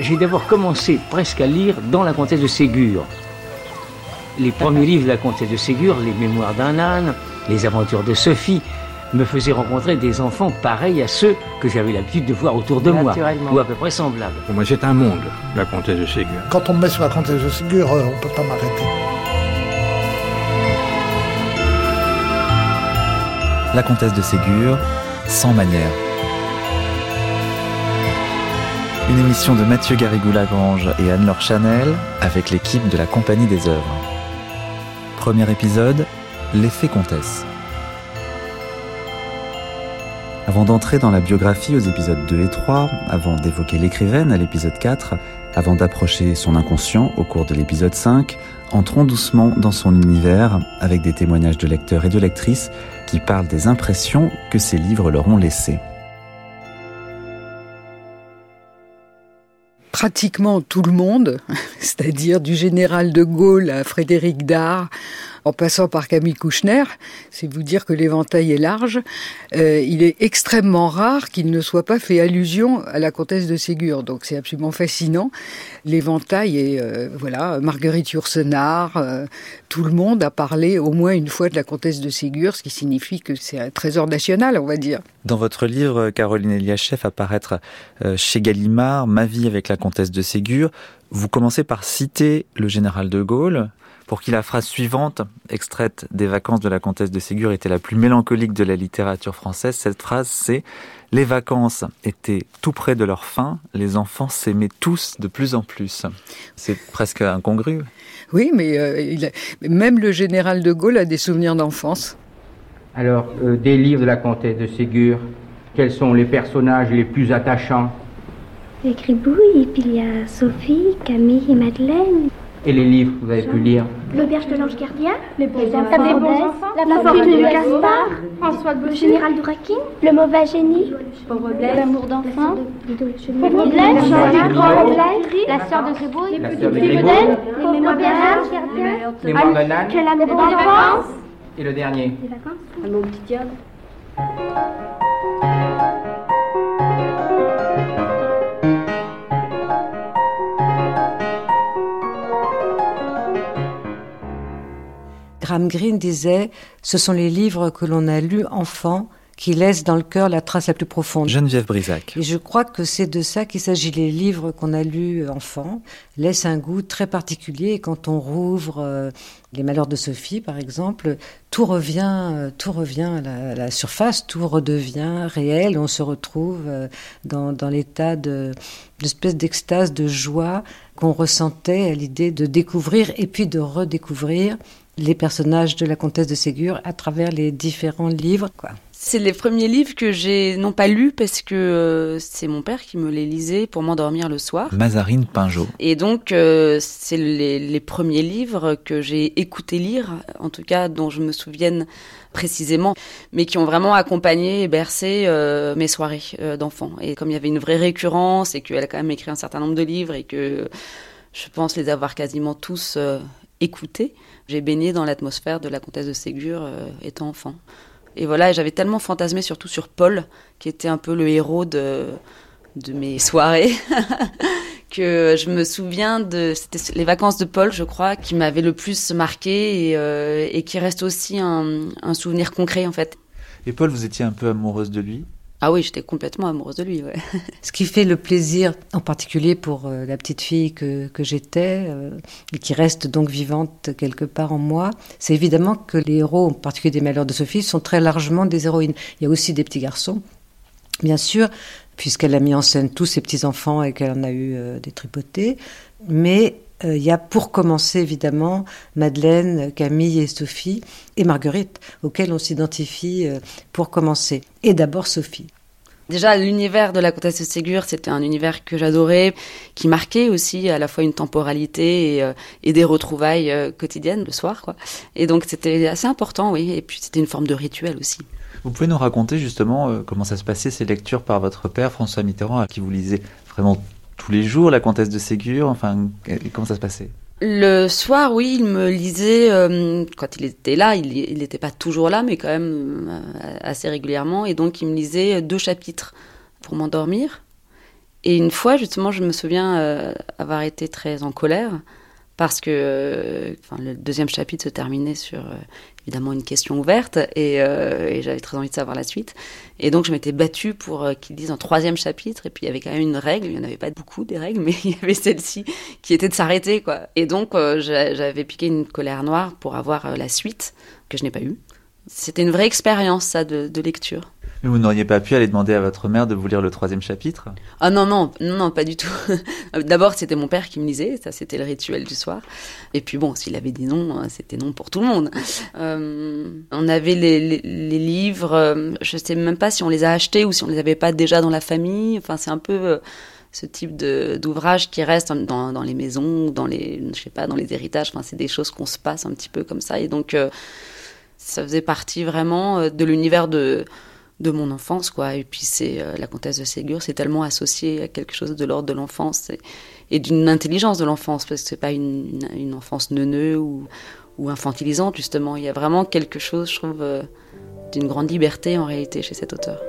j'ai d'abord commencé presque à lire dans la comtesse de Ségur. Les premiers livres de la comtesse de Ségur, les mémoires d'un âne, les aventures de Sophie, me faisaient rencontrer des enfants pareils à ceux que j'avais l'habitude de voir autour de moi, ou à peu près semblables. Pour moi, c'est un monde, la comtesse de Ségur. Quand on me met sur la comtesse de Ségur, euh, on ne peut pas m'arrêter. La comtesse de Ségur, sans manière. Une émission de Mathieu Garrigou-Lagrange et Anne-Laure Chanel avec l'équipe de la Compagnie des œuvres. Premier épisode, l'effet comtesse. Avant d'entrer dans la biographie aux épisodes 2 et 3, avant d'évoquer l'écrivaine à l'épisode 4, avant d'approcher son inconscient au cours de l'épisode 5, entrons doucement dans son univers avec des témoignages de lecteurs et de lectrices qui parlent des impressions que ces livres leur ont laissées. Pratiquement tout le monde, c'est-à-dire du général de Gaulle à Frédéric Dard, en passant par Camille Kouchner, c'est vous dire que l'éventail est large. Euh, il est extrêmement rare qu'il ne soit pas fait allusion à la comtesse de Ségur, donc c'est absolument fascinant. L'éventail est, euh, voilà, Marguerite Yourcenar, euh, tout le monde a parlé au moins une fois de la comtesse de Ségur, ce qui signifie que c'est un trésor national, on va dire. Dans votre livre, Caroline Eliachev, apparaître chez Gallimard, Ma vie avec la comtesse de Ségur, vous commencez par citer le général de Gaulle, pour qui la phrase suivante, extraite des vacances de la comtesse de Ségur, était la plus mélancolique de la littérature française. Cette phrase, c'est Les vacances étaient tout près de leur fin, les enfants s'aimaient tous de plus en plus. C'est presque incongru. Oui, mais euh, même le général de Gaulle a des souvenirs d'enfance. Alors, euh, des livres de la comtesse de Ségur, quels sont les personnages les plus attachants? Les gribouilles, et puis il y a Sophie, Camille et Madeleine. Et les livres que vous avez pu lire L'auberge de l'ange gardien, Les bons enfants, des bons enfants, La fortune de Gaspard, François Le général d'Ourakin, Le mauvais génie, Pauvre Blaise, L'amour d'enfant, Pauvre Blaise, La sœur de Gribouille, La sœur de Les Gribouille. modèles, Les mémoires gardien, Les âme des vacances Et le dernier. Des vacances. Mon petit diable. Graham Greene disait Ce sont les livres que l'on a lus enfant qui laissent dans le cœur la trace la plus profonde. Geneviève Brisac. Et je crois que c'est de ça qu'il s'agit. Les livres qu'on a lus enfant laissent un goût très particulier. Et quand on rouvre euh, Les Malheurs de Sophie, par exemple, tout revient, euh, tout revient à la, à la surface, tout redevient réel. On se retrouve euh, dans, dans l'état de l'espèce d'extase, de joie qu'on ressentait à l'idée de découvrir et puis de redécouvrir les personnages de la comtesse de Ségur à travers les différents livres. Quoi. C'est les premiers livres que j'ai non pas lus parce que euh, c'est mon père qui me les lisait pour m'endormir le soir. Mazarine Pinjot. Et donc euh, c'est les, les premiers livres que j'ai écouté lire, en tout cas dont je me souvienne précisément, mais qui ont vraiment accompagné et bercé euh, mes soirées euh, d'enfant. Et comme il y avait une vraie récurrence et qu'elle a quand même écrit un certain nombre de livres et que je pense les avoir quasiment tous écoutés, j'ai baigné dans l'atmosphère de la comtesse de Ségur euh, étant enfant. Et voilà, j'avais tellement fantasmé surtout sur Paul, qui était un peu le héros de, de mes soirées, que je me souviens de c'était les vacances de Paul, je crois, qui m'avaient le plus marqué et, euh, qui reste aussi un souvenir concret en fait. Et Paul, vous étiez un peu amoureuse de lui? Ah oui, j'étais complètement amoureuse de lui. Ouais. Ce qui fait le plaisir, en particulier pour euh, la petite fille que, que j'étais, euh, et qui reste donc vivante quelque part en moi, c'est évidemment que les héros, en particulier des Malheurs de Sophie, sont très largement des héroïnes. Il y a aussi des petits garçons, bien sûr, puisqu'elle a mis en scène tous ses petits-enfants et qu'elle en a eu euh, des tripotés. Mais euh, il y a pour commencer, évidemment, Madeleine, Camille et Sophie, et Marguerite, auxquelles on s'identifie euh, pour commencer. Et d'abord Sophie. Déjà, l'univers de la comtesse de Ségur, c'était un univers que j'adorais, qui marquait aussi à la fois une temporalité et, euh, et des retrouvailles euh, quotidiennes le soir, quoi. Et donc, c'était assez important, oui. Et puis, c'était une forme de rituel aussi. Vous pouvez nous raconter justement euh, comment ça se passait ces lectures par votre père François Mitterrand, à qui vous lisez vraiment tous les jours la comtesse de Ségur, enfin comment ça se passait? Le soir, oui, il me lisait, euh, quand il était là, il n'était pas toujours là, mais quand même euh, assez régulièrement, et donc il me lisait deux chapitres pour m'endormir. Et une fois, justement, je me souviens euh, avoir été très en colère parce que le deuxième chapitre se terminait sur évidemment une question ouverte et, et j'avais très envie de savoir la suite. Et donc je m'étais battue pour qu'ils disent un troisième chapitre et puis il y avait quand même une règle, il n'y en avait pas beaucoup des règles, mais il y avait celle-ci qui était de s'arrêter quoi. Et donc j'avais piqué une colère noire pour avoir la suite que je n'ai pas eue. C'était une vraie expérience ça de lecture. Mais vous n'auriez pas pu aller demander à votre mère de vous lire le troisième chapitre? Ah non, non, non, non, pas du tout. D'abord, c'était mon père qui me lisait, ça c'était le rituel du soir. Et puis bon, s'il avait dit non, c'était non pour tout le monde. Euh, on avait les, livres, euh, je sais même pas si on les a achetés ou si on les avait pas déjà dans la famille. Enfin, c'est un peu euh, ce type d'ouvrage qui reste dans, les maisons, dans les, je sais pas, dans les héritages. Enfin, c'est des choses qu'on se passe un petit peu comme ça. Et donc, euh, ça faisait partie vraiment de l'univers de de mon enfance, quoi. Et puis c'est euh, la comtesse de Ségur, c'est tellement associé à quelque chose de l'ordre de l'enfance et, d'une intelligence de l'enfance, parce que c'est pas une, une, enfance neuneux ou, ou, infantilisante justement. Il y a vraiment quelque chose, je trouve, euh, d'une grande liberté en réalité chez cet auteur.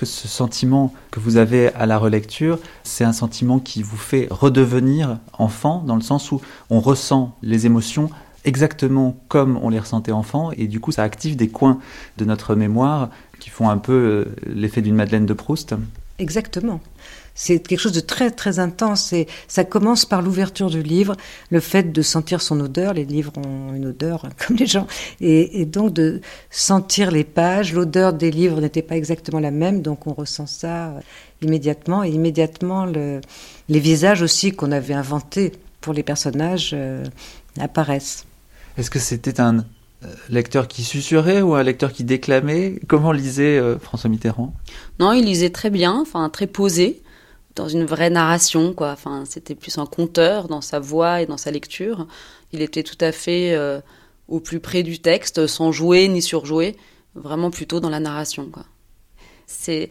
Que ce sentiment que vous avez à la relecture, c'est un sentiment qui vous fait redevenir enfant, dans le sens où on ressent les émotions exactement comme on les ressentait enfant, et du coup ça active des coins de notre mémoire qui font un peu euh, l'effet d'une Madeleine de Proust Exactement. C'est quelque chose de très très intense et ça commence par l'ouverture du livre, le fait de sentir son odeur. Les livres ont une odeur comme les gens et, donc de sentir les pages. L'odeur des livres n'était pas exactement la même, donc on ressent ça euh, immédiatement et immédiatement le, les visages aussi qu'on avait inventés pour les personnages euh, apparaissent. Est-ce que c'était un euh, lecteur qui susurrait ou un lecteur qui déclamait? Comment lisait François Mitterrand? Non, il lisait très bien, enfin très posé dans une vraie narration, quoi. Enfin, c'était plus un conteur dans sa voix et dans sa lecture. Il était tout à fait euh, au plus près du texte, sans jouer ni surjouer, vraiment plutôt dans la narration, quoi. C'est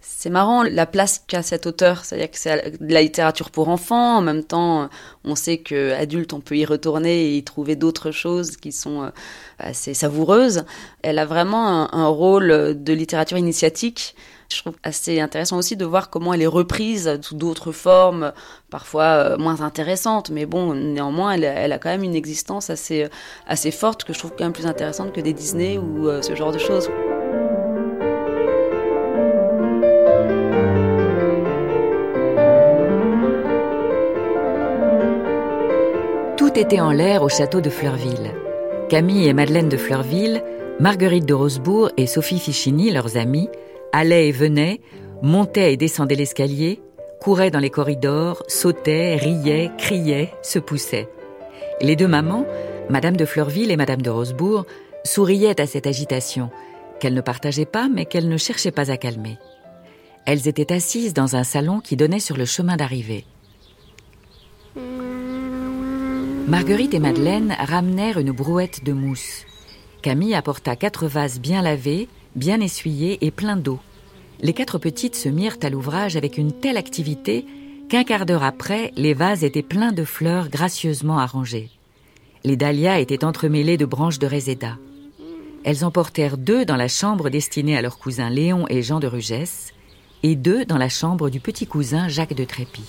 c'est marrant la place qu'a cet auteur, c'est-à-dire que c'est de la littérature pour enfants. En même temps, on sait que adulte, on peut y retourner et y trouver d'autres choses qui sont euh, assez savoureuses. Elle a vraiment un, un rôle de littérature initiatique je trouve assez intéressant aussi de voir comment elle est reprise sous d'autres formes, parfois euh, moins intéressantes, mais bon, néanmoins, elle, a quand même une existence assez, euh, assez forte que je trouve quand même plus intéressante que des Disney ou euh, ce genre de choses. Tout était en l'air au château de Fleurville. Camille et Madeleine de Fleurville, Marguerite de Rosebourg et Sophie Fichini, leurs amies, allaient et venaient, montaient et descendaient l'escalier, couraient dans les corridors, sautaient, riaient, criaient, se poussaient. Les deux mamans, Madame de Fleurville et Madame de Rosebourg, souriaient à cette agitation, qu'elles ne partageaient pas mais qu'elles ne cherchaient pas à calmer. Elles étaient assises dans un salon qui donnait sur le chemin d'arrivée. Marguerite et Madeleine ramenèrent une brouette de mousse. Camille apporta quatre vases bien lavés, bien essuyés et pleins d'eau. Les quatre petites se mirent à l'ouvrage avec une telle activité qu'un quart d'heure après, les vases étaient pleins de fleurs gracieusement arrangées. Les dahlias étaient entremêlés de branches de réséda. Elles emportèrent deux dans la chambre destinée à leurs cousins Léon et Jean de Rugès, et deux dans la chambre du petit cousin Jacques de Trépy.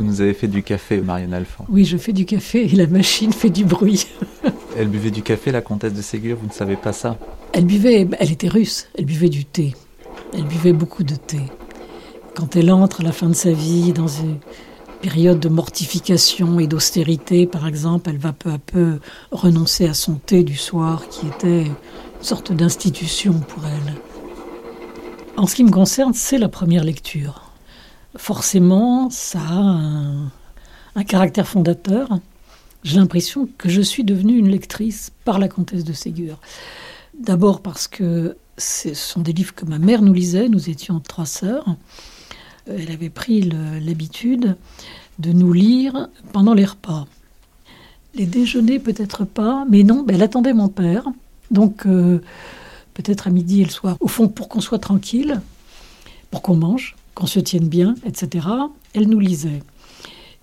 Vous nous avez fait du café, Marianne Alphand. Oui, je fais du café et la machine fait du bruit. elle buvait du café, la comtesse de Ségur, vous ne savez pas ça? Elle buvait, elle était russe, elle buvait du thé. Elle buvait beaucoup de thé. Quand elle entre à la fin de sa vie dans une période de mortification et d'austérité, par exemple, elle va peu à peu renoncer à son thé du soir, qui était une sorte d'institution pour elle. En ce qui me concerne, c'est la première lecture forcément, ça a un, caractère fondateur. J'ai l'impression que je suis devenue une lectrice par la comtesse de Ségur. D'abord parce que ce sont des livres que ma mère nous lisait, nous étions trois sœurs. Elle avait pris l'habitude de nous lire pendant les repas. Les déjeuners, peut-être pas, mais non, ben, elle attendait mon père. Donc, euh, peut-être à midi et le soir. Au fond, pour qu'on soit tranquille, pour qu'on mange, qu'on se tienne bien, etc., elle nous lisait.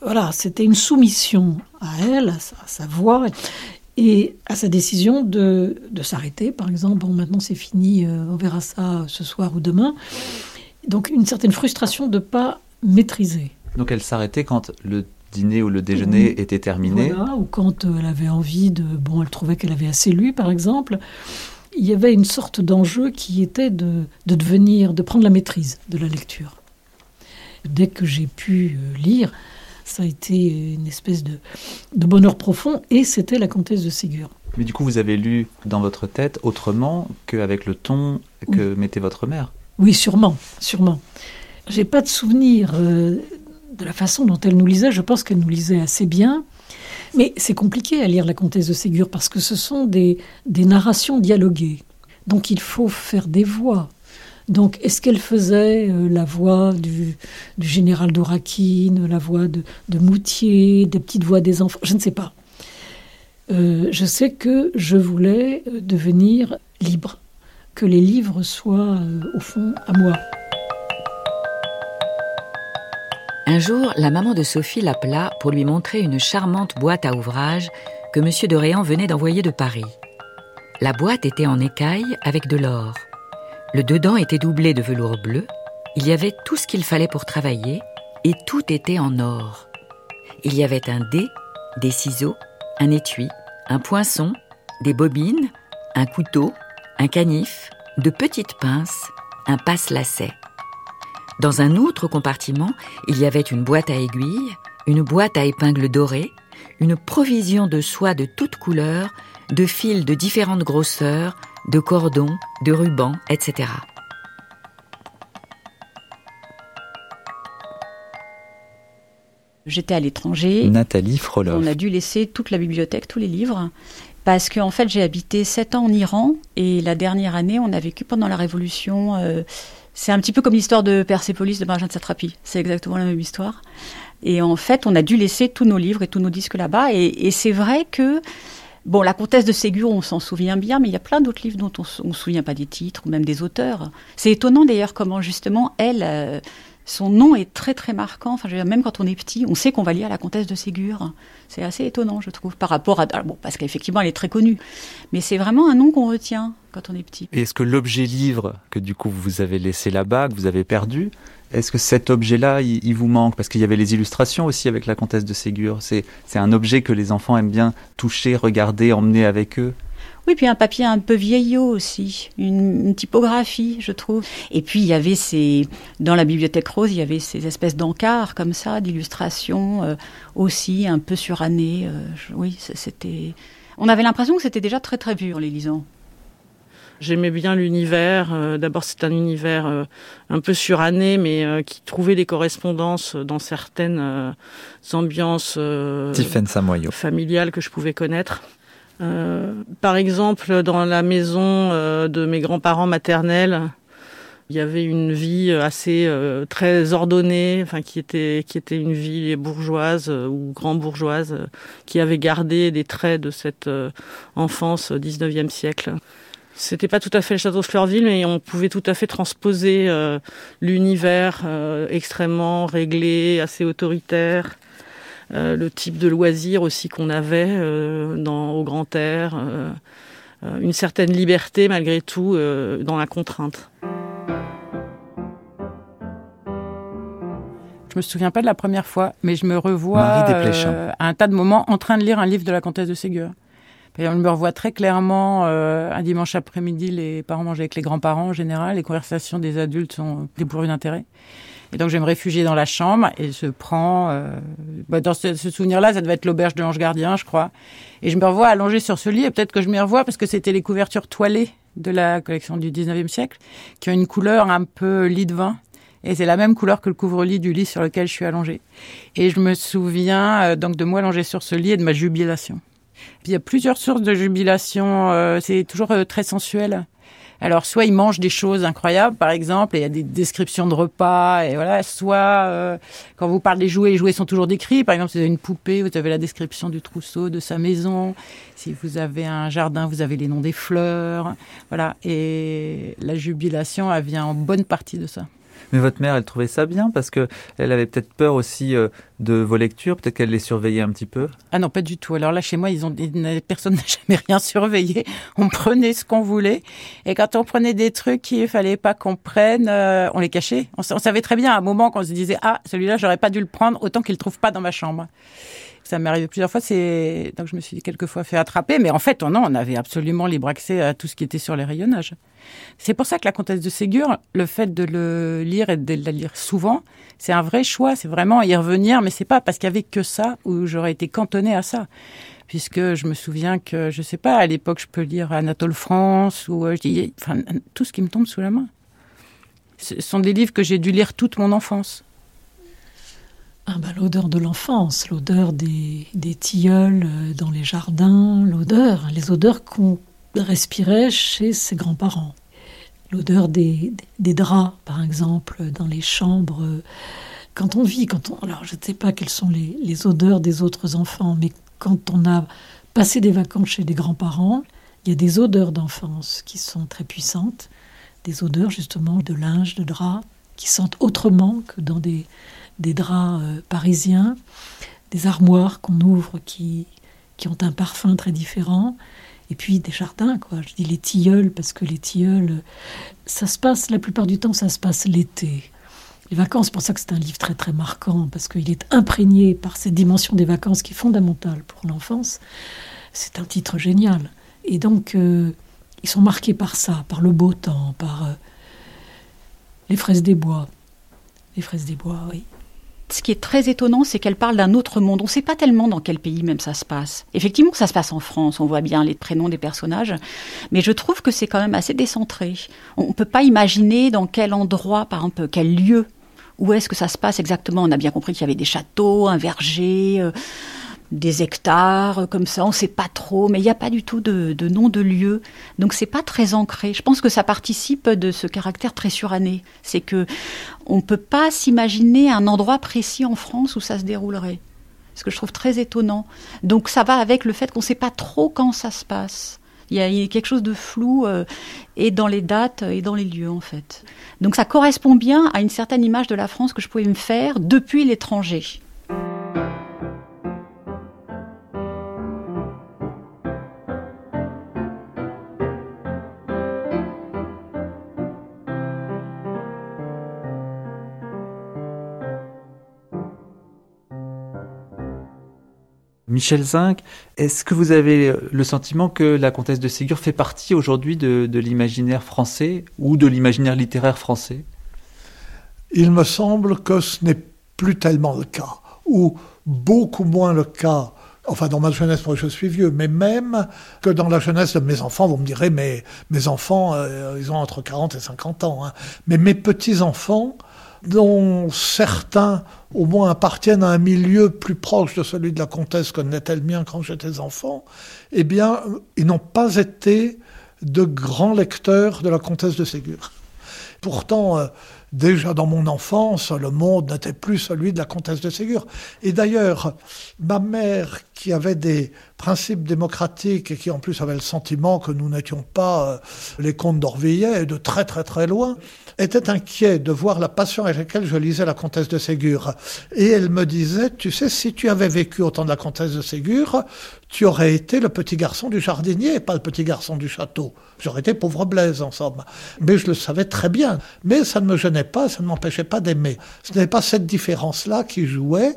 Voilà, c'était une soumission à elle, à sa, voix et à sa décision de, de s'arrêter. Par exemple, bon, maintenant c'est fini, euh, on verra ça ce soir ou demain. Donc une certaine frustration de ne pas maîtriser. Donc elle s'arrêtait quand le dîner ou le déjeuner était terminé voilà, Ou quand euh, elle avait envie de... Bon, elle trouvait qu'elle avait assez lu, par exemple. Il y avait une sorte d'enjeu qui était de, de devenir, de prendre la maîtrise de la lecture. Dès que j'ai pu euh, lire, ça a été une espèce de, de bonheur profond, et c'était la comtesse de Ségur. Mais du coup, vous avez lu dans votre tête autrement qu'avec le ton que mettait votre mère? Oui, sûrement, sûrement. J'ai pas de souvenir euh, de la façon dont elle nous lisait. Je pense qu'elle nous lisait assez bien. Mais c'est compliqué à lire La Comtesse de Ségur parce que ce sont des, des narrations dialoguées. Donc il faut faire des voix. Donc, est-ce qu'elle faisait euh, la voix du, général d'Orakine, la voix de, Moutier, des petites voix des enfants? Je ne sais pas. Euh, je sais que je voulais euh, devenir libre, que les livres soient, au fond, à moi. Un jour, la maman de Sophie l'appela pour lui montrer une charmante boîte à ouvrage que M. de Réan venait d'envoyer de Paris. La boîte était en écaille avec de l'or. Le dedans était doublé de velours bleu. Il y avait tout ce qu'il fallait pour travailler et tout était en or. Il y avait un dé, des ciseaux, un étui, un poinçon, des bobines, un couteau, un canif, de petites pinces, un passe-lacet. Dans un autre compartiment, il y avait une boîte à aiguilles, une boîte à épingles dorées, une provision de soie de toutes couleurs, de fils de différentes grosseurs, de cordons, de rubans, etc. J'étais à l'étranger. Nathalie Frolov. On a dû laisser toute la bibliothèque, tous les livres. Parce qu'en en fait, j'ai habité sept ans en Iran et la dernière année, on a vécu pendant la Révolution. Euh, c'est un petit peu comme l'histoire de Persépolis de Benjamin de Satrapi. C'est exactement la même histoire. Et en fait, on a dû laisser tous nos livres et tous nos disques là-bas. Et, c'est vrai que, bon, la comtesse de Ségur, on s'en souvient bien, mais il y a plein d'autres livres dont on ne se souvient pas des titres ou même des auteurs. C'est étonnant d'ailleurs comment justement elle, euh, son nom est très très marquant. Enfin, même quand on est petit, on sait qu'on va lire la comtesse de Ségur. C'est assez étonnant, je trouve, par rapport à bon, parce qu'effectivement, elle est très connue, mais c'est vraiment un nom qu'on retient quand on est petit. Et est-ce que l'objet livre que du coup vous avez laissé là-bas, que vous avez perdu, est-ce que cet objet-là, il, vous manque? Parce qu'il y avait les illustrations aussi avec la comtesse de Ségur. C'est un objet que les enfants aiment bien toucher, regarder, emmener avec eux. Oui, puis un papier un peu vieillot aussi, une, typographie, je trouve. Et puis il y avait ces, dans la bibliothèque rose, il y avait ces espèces d'encarts comme ça, d'illustrations euh, aussi un peu surannées. Euh, oui, c'était. On avait l'impression que c'était déjà très très vu en les lisant. J'aimais bien l'univers. Euh, d'abord, c'est un univers un peu suranné, mais qui trouvait des correspondances dans certaines ambiances familiales que je pouvais connaître. Euh, par exemple, dans la maison euh, de mes grands-parents maternels, il y avait une vie assez euh, très ordonnée, enfin qui était qui était une vie bourgeoise ou grand bourgeoise, qui avait gardé des traits de cette enfance 19e siècle. C'était pas tout à fait le château de Fleurville, mais on pouvait tout à fait transposer l'univers extrêmement réglé, assez autoritaire, euh, le type de loisirs aussi qu'on avait euh, dans, au grand air, euh, une certaine liberté malgré tout dans la contrainte. Je me souviens pas de la première fois, mais je me revois à un tas de moments en train de lire un livre de la comtesse de Ségur. Et on me revoit très clairement un dimanche après-midi, les parents mangent avec les grands-parents en général, les conversations des adultes sont dépourvues d'intérêt. Et donc je vais me réfugier dans la chambre et je prends, euh, bah, dans ce, souvenir-là, ça devait être l'auberge de l'ange gardien, je crois. Et je me revois allongée sur ce lit et peut-être que je m'y revois parce que c'était les couvertures toilées de la collection du 19e siècle qui ont une couleur un peu lit de vin. Et c'est la même couleur que le couvre-lit du lit sur lequel je suis allongée. Et je me souviens euh, donc de moi allongée sur ce lit et de ma jubilation. il y a plusieurs sources de jubilation. Euh, c'est toujours très sensuel. Alors, soit ils mangent des choses incroyables, par exemple, et il y a des descriptions de repas, et voilà. Soit, euh, quand vous parlez des jouets, les jouets sont toujours décrits. Par exemple, si vous avez une poupée, vous avez la description du trousseau, de sa maison. Si vous avez un jardin, vous avez les noms des fleurs. Voilà. Et la jubilation, elle vient en bonne partie de ça. Mais votre mère, elle trouvait ça bien parce que elle avait peut-être peur aussi euh, de vos lectures, peut-être qu'elle les surveillait un petit peu. Ah non, pas du tout. Alors là, chez moi, ils ont personne n'a jamais rien surveillé. On prenait ce qu'on voulait, et quand on prenait des trucs qu'il fallait pas qu'on prenne, euh, on les cachait. On, savait très bien à un moment qu'on se disait ah celui-là, j'aurais pas dû le prendre, autant qu'il le trouve pas dans ma chambre. Ça m'est arrivé plusieurs fois. Donc je me suis quelquefois fait attraper, mais en fait, non, on avait absolument libre accès à tout ce qui était sur les rayonnages. C'est pour ça que la comtesse de Ségur, le fait de le lire et de la lire souvent, c'est un vrai choix. C'est vraiment y revenir, mais c'est pas parce qu'il y avait que ça où j'aurais été cantonnée à ça puisque je me souviens que, je sais pas, à l'époque, je peux lire Anatole France ou euh, tout ce qui me tombe sous la main. Ce sont des livres que j'ai dû lire toute mon enfance. Ah bah, l'odeur de l'enfance, l'odeur des, tilleuls euh, dans les jardins, l'odeur, les odeurs qu'on respirait chez ses grands-parents. L'odeur des, draps, par exemple, dans les chambres. Quand on vit, quand on, alors je ne sais pas quelles sont les, les odeurs des autres enfants, mais quand on a passé des vacances chez des grands-parents, il y a des odeurs d'enfance qui sont très puissantes, des odeurs justement de linge, de draps, qui sentent autrement que dans des, des draps euh, parisiens, des armoires qu'on ouvre qui, qui ont un parfum très différent, et puis des jardins, quoi. Je dis les tilleuls parce que les tilleuls, ça se passe, la plupart du temps, ça se passe l'été. Les vacances, c'est pour ça que c'est un livre très très marquant, parce qu'il est imprégné par cette dimension des vacances qui est fondamentale pour l'enfance. C'est un titre génial. Et donc, euh, ils sont marqués par ça, par le beau temps, par euh, les fraises des bois. Les fraises des bois, oui. Ce qui est très étonnant, c'est qu'elle parle d'un autre monde. On ne sait pas tellement dans quel pays même ça se passe. Effectivement, ça se passe en France, on voit bien les prénoms des personnages, mais je trouve que c'est quand même assez décentré. On ne peut pas imaginer dans quel endroit, par exemple, quel lieu, où est-ce que ça se passe exactement. On a bien compris qu'il y avait des châteaux, un verger. Euh, des hectares comme ça, on ne sait pas trop, mais il n'y a pas du tout de, nom de lieu. Donc c'est pas très ancré. Je pense que ça participe de ce caractère très suranné. C'est que on peut pas s'imaginer un endroit précis en France où ça se déroulerait. Ce que je trouve très étonnant. Donc ça va avec le fait qu'on ne sait pas trop quand ça se passe. Il y, a, quelque chose de flou euh, et dans les dates et dans les lieux en fait. Donc ça correspond bien à une certaine image de la France que je pouvais me faire depuis l'étranger. Michel Zinc, est-ce que vous avez le sentiment que la comtesse de Ségur fait partie aujourd'hui de, l'imaginaire français ou de l'imaginaire littéraire français? Il me semble que ce n'est plus tellement le cas, ou beaucoup moins le cas enfin dans ma jeunesse, moi je suis vieux, mais même que dans la jeunesse de mes enfants, vous me direz, mais mes enfants, euh, ils ont entre 40 et 50 ans, hein. mais mes petits-enfants, dont certains au moins appartiennent à un milieu plus proche de celui de la comtesse que n'était le mien quand j'étais enfant, eh bien, ils n'ont pas été de grands lecteurs de la comtesse de Ségur. Pourtant, euh, déjà dans mon enfance, le monde n'était plus celui de la comtesse de Ségur. Et d'ailleurs, ma mère, qui avait des principes démocratiques et qui en plus avait le sentiment que nous n'étions pas euh, les comtes d'Orvillet, de très très très loin, était inquiet de voir la passion avec laquelle je lisais la comtesse de Ségur. Et elle me disait, tu sais, si tu avais vécu au temps de la comtesse de Ségur, tu aurais été le petit garçon du jardinier et pas le petit garçon du château. J'aurais été pauvre Blaise, en somme. Mais je le savais très bien. Mais ça ne me gênait pas, ça ne m'empêchait pas d'aimer. Ce n'est pas cette différence-là qui jouait.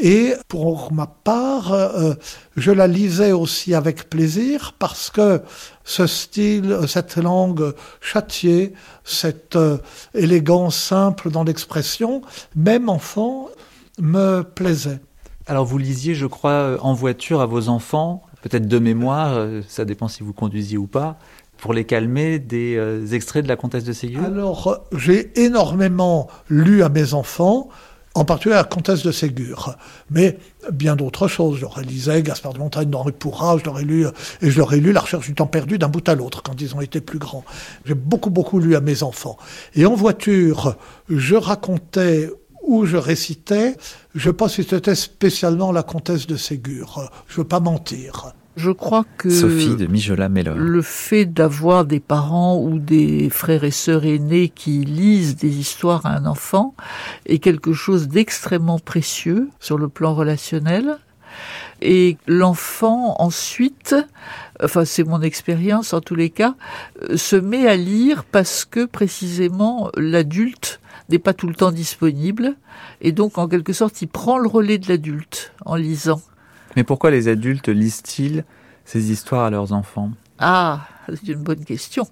Et pour ma part, euh, je la lisais aussi avec plaisir parce que ce style, cette langue châtiée, cette euh, élégance simple dans l'expression, même enfant, me plaisait. Alors vous lisiez, je crois, euh, en voiture à vos enfants, peut-être de mémoire, ça dépend si vous conduisiez ou pas, pour les calmer, des extraits de la comtesse de Ségur? Alors j'ai énormément lu à mes enfants en particulier la comtesse de Ségur, mais bien d'autres choses. J'aurais lisé Gaspard de Montaigne dans Pourra, je l'aurais lu, et je l'aurais lu La recherche du temps perdu d'un bout à l'autre quand ils ont été plus grands. J'ai beaucoup, beaucoup lu à mes enfants. Et en voiture, je racontais ou je récitais, je pense que c'était spécialement la comtesse de Ségur. Je veux pas mentir. Je crois que Sophie de le fait d'avoir des parents ou des frères et sœurs aînés qui lisent des histoires à un enfant est quelque chose d'extrêmement précieux sur le plan relationnel. Et l'enfant ensuite, enfin c'est mon expérience en tous les cas, euh, se met à lire parce que précisément l'adulte n'est pas tout le temps disponible et donc en quelque sorte il prend le relais de l'adulte en lisant. Mais pourquoi les adultes lisent-ils ces histoires à leurs enfants? Ah, c'est une bonne question.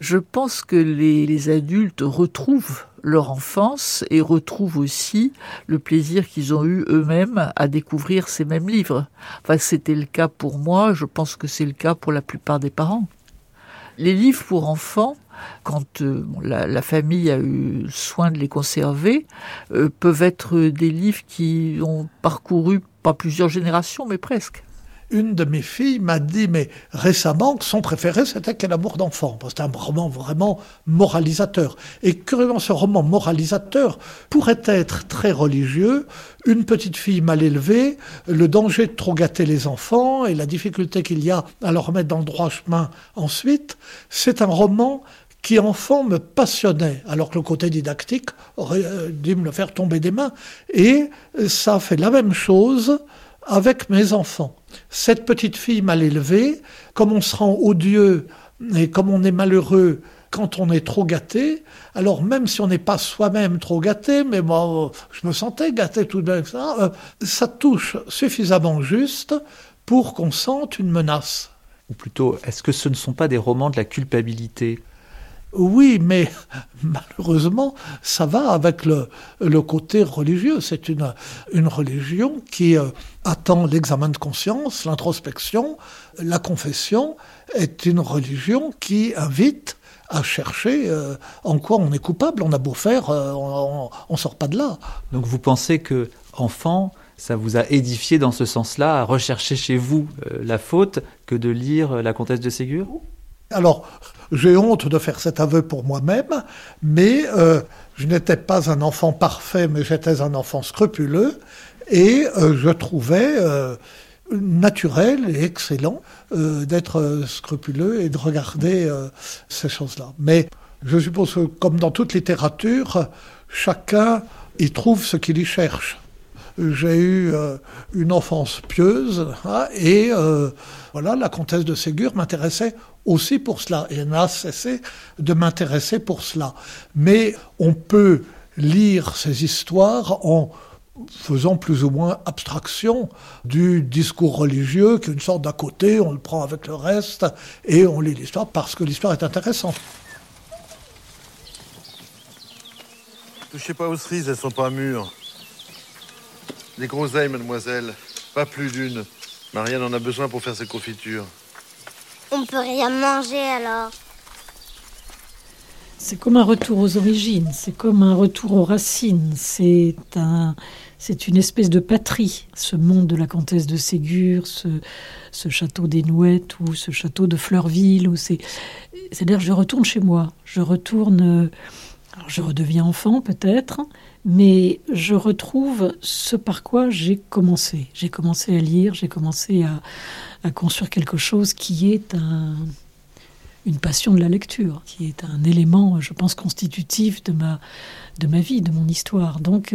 Je pense que les, adultes retrouvent leur enfance et retrouvent aussi le plaisir qu'ils ont eu eux-mêmes à découvrir ces mêmes livres. Enfin, c'était le cas pour moi, je pense que c'est le cas pour la plupart des parents. Les livres pour enfants, quand euh, la, famille a eu soin de les conserver, euh, peuvent être des livres qui ont parcouru pas plusieurs générations, mais presque une de mes filles m'a dit, mais récemment, que son préféré, c'était Quel amour d'enfant? C'était un roman vraiment moralisateur. Et curieusement, ce roman moralisateur pourrait être très religieux. Une petite fille mal élevée, le danger de trop gâter les enfants et la difficulté qu'il y a à leur mettre dans le droit chemin ensuite. C'est un roman qui enfant me passionnait, alors que le côté didactique aurait euh, dû me le faire tomber des mains. Et ça fait la même chose avec mes enfants. Cette petite fille mal élevée, comme on se rend odieux et comme on est malheureux quand on est trop gâté, alors même si on n'est pas soi-même trop gâté, mais moi je me sentais gâté tout de même, ça, euh, ça touche suffisamment juste pour qu'on sente une menace. Ou plutôt, est-ce que ce ne sont pas des romans de la culpabilité? Oui, mais malheureusement, ça va avec le, côté religieux. C'est une, une religion qui euh, attend l'examen de conscience, l'introspection. La confession est une religion qui invite à chercher euh, en quoi on est coupable. On a beau faire, euh, on ne sort pas de là. Donc vous pensez que, enfant, ça vous a édifié dans ce sens-là, à rechercher chez vous la faute, que de lire La Comtesse de Ségur? Alors, j'ai honte de faire cet aveu pour moi-même, mais euh, je n'étais pas un enfant parfait, mais j'étais un enfant scrupuleux, et euh, je trouvais euh, naturel et excellent d'être scrupuleux et de regarder ces choses-là. Mais je suppose que, comme dans toute littérature, chacun y trouve ce qu'il y cherche j'ai eu une enfance pieuse hein, et voilà la comtesse de Ségur m'intéressait aussi pour cela et n'a cessé de m'intéresser pour cela. Mais on peut lire ces histoires en faisant plus ou moins abstraction du discours religieux, qui est une sorte d'à côté, on le prend avec le reste, et on lit l'histoire parce que l'histoire est intéressante. Touchez pas aux cerises, elles sont pas mûres. Des groseilles, mademoiselle, pas plus d'une. Marianne en a besoin pour faire ses confitures. On peut rien manger alors. C'est comme un retour aux origines, c'est comme un retour aux racines, c'est un, c'est une espèce de patrie, ce monde de la comtesse de Ségur, ce, ce château des Nouettes ou ce château de Fleurville, c'est, c'est-à-dire je retourne chez moi, je retourne, alors je redeviens enfant peut-être, mais je retrouve ce par quoi j'ai commencé. J'ai commencé à lire, j'ai commencé à, à construire quelque chose qui est un, une passion de la lecture, qui est un élément, je pense, constitutif de ma, de ma vie, de mon histoire. Donc,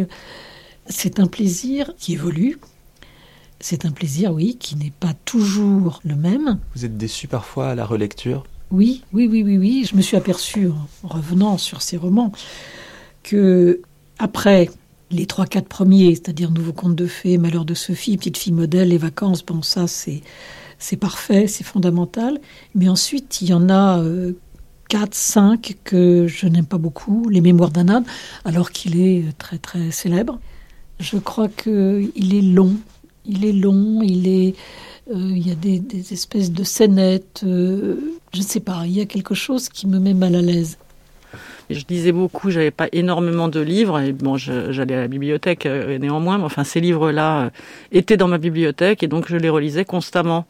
c'est un plaisir qui évolue. C'est un plaisir, oui, qui n'est pas toujours le même. Vous êtes déçu parfois à la relecture? Oui, oui, oui, oui, oui. Je me suis aperçu, en revenant sur ces romans, que après les trois, quatre premiers, c'est-à-dire Nouveau conte de fées, Malheur de Sophie, Petite fille modèle, Les vacances, bon, ça, c'est, c'est parfait, c'est fondamental. Mais ensuite, il y en a euh, quatre, cinq que je n'aime pas beaucoup. Les Mémoires d'un âne, alors qu'il est très, très célèbre. Je crois qu'il est long. Il est long, il est. Euh, il y a des, espèces de scénettes. Euh, je ne sais pas, il y a quelque chose qui me met mal à l'aise. Je lisais beaucoup, j'avais pas énormément de livres, et bon, j'allais à la bibliothèque euh, néanmoins, mais enfin, ces livres-là euh, étaient dans ma bibliothèque, et donc je les relisais constamment.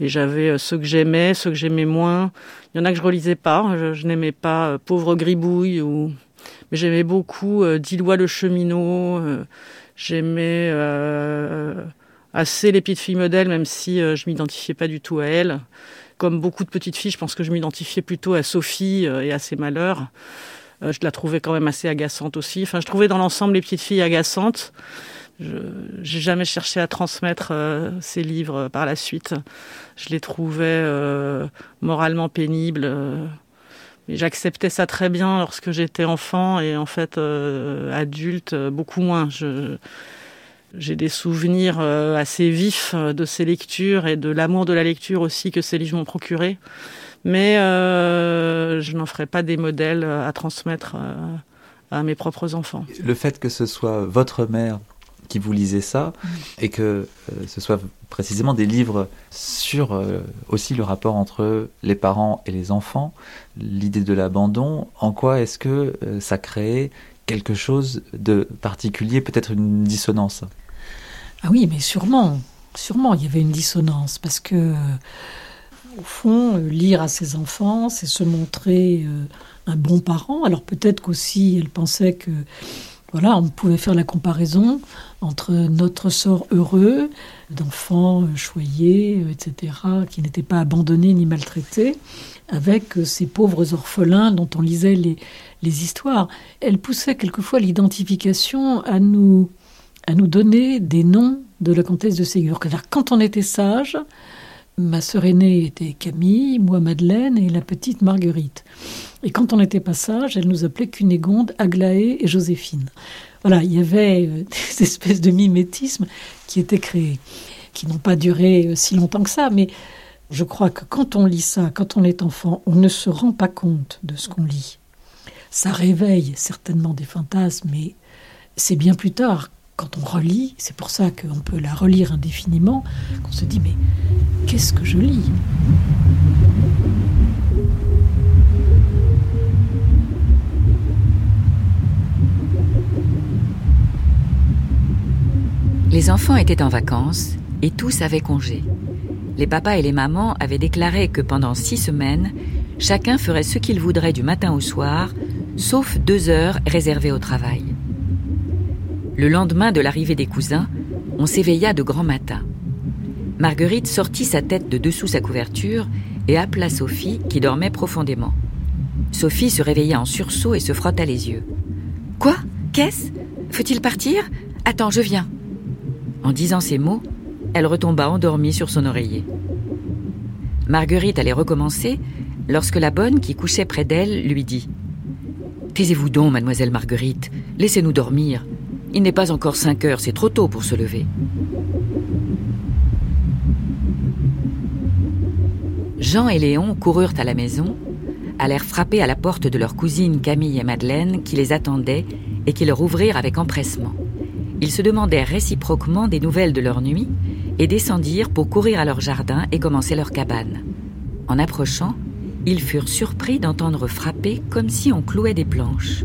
Et j'avais ceux que j'aimais, ceux que j'aimais moins. Il y en a que je relisais pas, je, n'aimais pas Pauvre Gribouille, ou... mais j'aimais beaucoup Dilois le cheminot, j'aimais assez les petites filles modèles, même si je m'identifiais pas du tout à elles comme beaucoup de petites filles, je pense que je m'identifiais plutôt à Sophie euh, et à ses malheurs. Euh, je la trouvais quand même assez agaçante aussi. Enfin, je trouvais dans l'ensemble les petites filles agaçantes. Je n'ai jamais cherché à transmettre euh, ces livres par la suite. Je les trouvais moralement pénibles. mais j'acceptais ça très bien lorsque j'étais enfant et en fait adulte beaucoup moins. J'ai des souvenirs euh, assez vifs euh, de ces lectures et de l'amour de la lecture aussi que ces livres m'ont procuré. Mais euh, je n'en ferai pas des modèles à transmettre à mes propres enfants. Le fait que ce soit votre mère qui vous lisait ça et que ce soit précisément des livres sur aussi le rapport entre les parents et les enfants, l'idée de l'abandon, en quoi est-ce que ça crée quelque chose de particulier, peut-être une dissonance? Ah oui, mais sûrement, sûrement, il y avait une dissonance parce que, euh, au fond, euh, lire à ses enfants, c'est se montrer euh, un bon parent. Alors peut-être qu'aussi, elle pensait que, voilà, on pouvait faire la comparaison entre notre sort heureux d'enfants choyés, etc., qui n'étaient pas abandonnés ni maltraités, avec ces pauvres orphelins dont on lisait les, les histoires. Elle poussait quelquefois l'identification à nous à nous donner des noms de la comtesse de Ségur. Quand on était sage, ma sœur aînée était Camille, moi Madeleine et la petite Marguerite. Et quand on n'était pas sage, elle nous appelait Cunégonde, Aglaé et Joséphine. Voilà, il y avait euh, des espèces de mimétismes qui étaient créés, qui n'ont pas duré euh, si longtemps que ça, mais je crois que quand on lit ça, quand on est enfant, on ne se rend pas compte de ce qu'on lit. Ça réveille certainement des fantasmes, mais c'est bien plus tard, quand on relit, c'est pour ça qu'on peut la relire indéfiniment, qu'on se dit mais qu'est-ce que je lis? Les enfants étaient en vacances et tous avaient congé. Les papas et les mamans avaient déclaré que pendant six semaines, chacun ferait ce qu'il voudrait du matin au soir, sauf deux heures réservées au travail. Le lendemain de l'arrivée des cousins, on s'éveilla de grand matin. Marguerite sortit sa tête de dessous sa couverture et appela Sophie, qui dormait profondément. Sophie se réveilla en sursaut et se frotta les yeux. Quoi? Qu'est-ce? Faut-il partir? Attends, je viens. En disant ces mots, elle retomba endormie sur son oreiller. Marguerite allait recommencer lorsque la bonne qui couchait près d'elle lui dit Taisez-vous donc, mademoiselle Marguerite, laissez-nous dormir. Il n'est pas encore 5 heures, c'est trop tôt pour se lever. Jean et Léon coururent à la maison, allèrent frapper à la porte de leur cousine Camille et Madeleine qui les attendaient et qui leur ouvrirent avec empressement. Ils se demandèrent réciproquement des nouvelles de leur nuit et descendirent pour courir à leur jardin et commencer leur cabane. En approchant, ils furent surpris d'entendre frapper comme si on clouait des planches.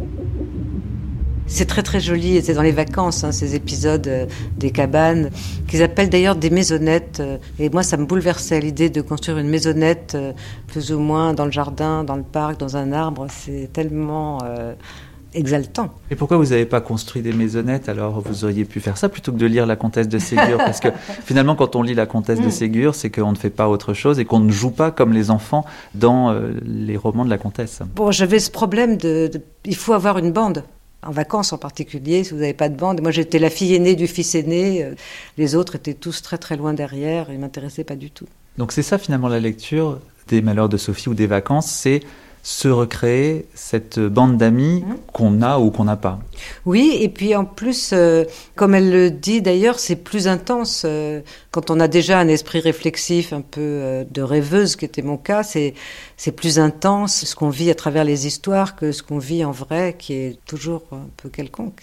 C'est très très joli, c'est dans les vacances, hein, ces épisodes euh, des cabanes, qu'ils appellent d'ailleurs des maisonnettes. Euh, et moi, ça me bouleversait l'idée de construire une maisonnette, euh, plus ou moins dans le jardin, dans le parc, dans un arbre. C'est tellement exaltant. Et pourquoi vous n'avez pas construit des maisonnettes? Alors vous auriez pu faire ça plutôt que de lire La Comtesse de Ségur Parce que finalement, quand on lit La Comtesse de mm. Ségur, c'est qu'on ne fait pas autre chose et qu'on ne joue pas comme les enfants dans les romans de la Comtesse. Bon, j'avais ce problème de, Il faut avoir une bande en vacances en particulier, si vous n'avez pas de bande. Moi, j'étais la fille aînée du fils aîné. Euh, les autres étaient tous très très loin derrière et m'intéressaient pas du tout. Donc c'est ça finalement la lecture des Malheurs de Sophie ou des vacances, c'est se recréer cette bande d'amis mmh. qu'on a ou qu'on n'a pas. Oui, et puis en plus, euh, comme elle le dit d'ailleurs, c'est plus intense. Euh, quand on a déjà un esprit réflexif, un peu euh, de rêveuse, qui était mon cas, c'est, c'est plus intense ce qu'on vit à travers les histoires que ce qu'on vit en vrai, qui est toujours un peu quelconque.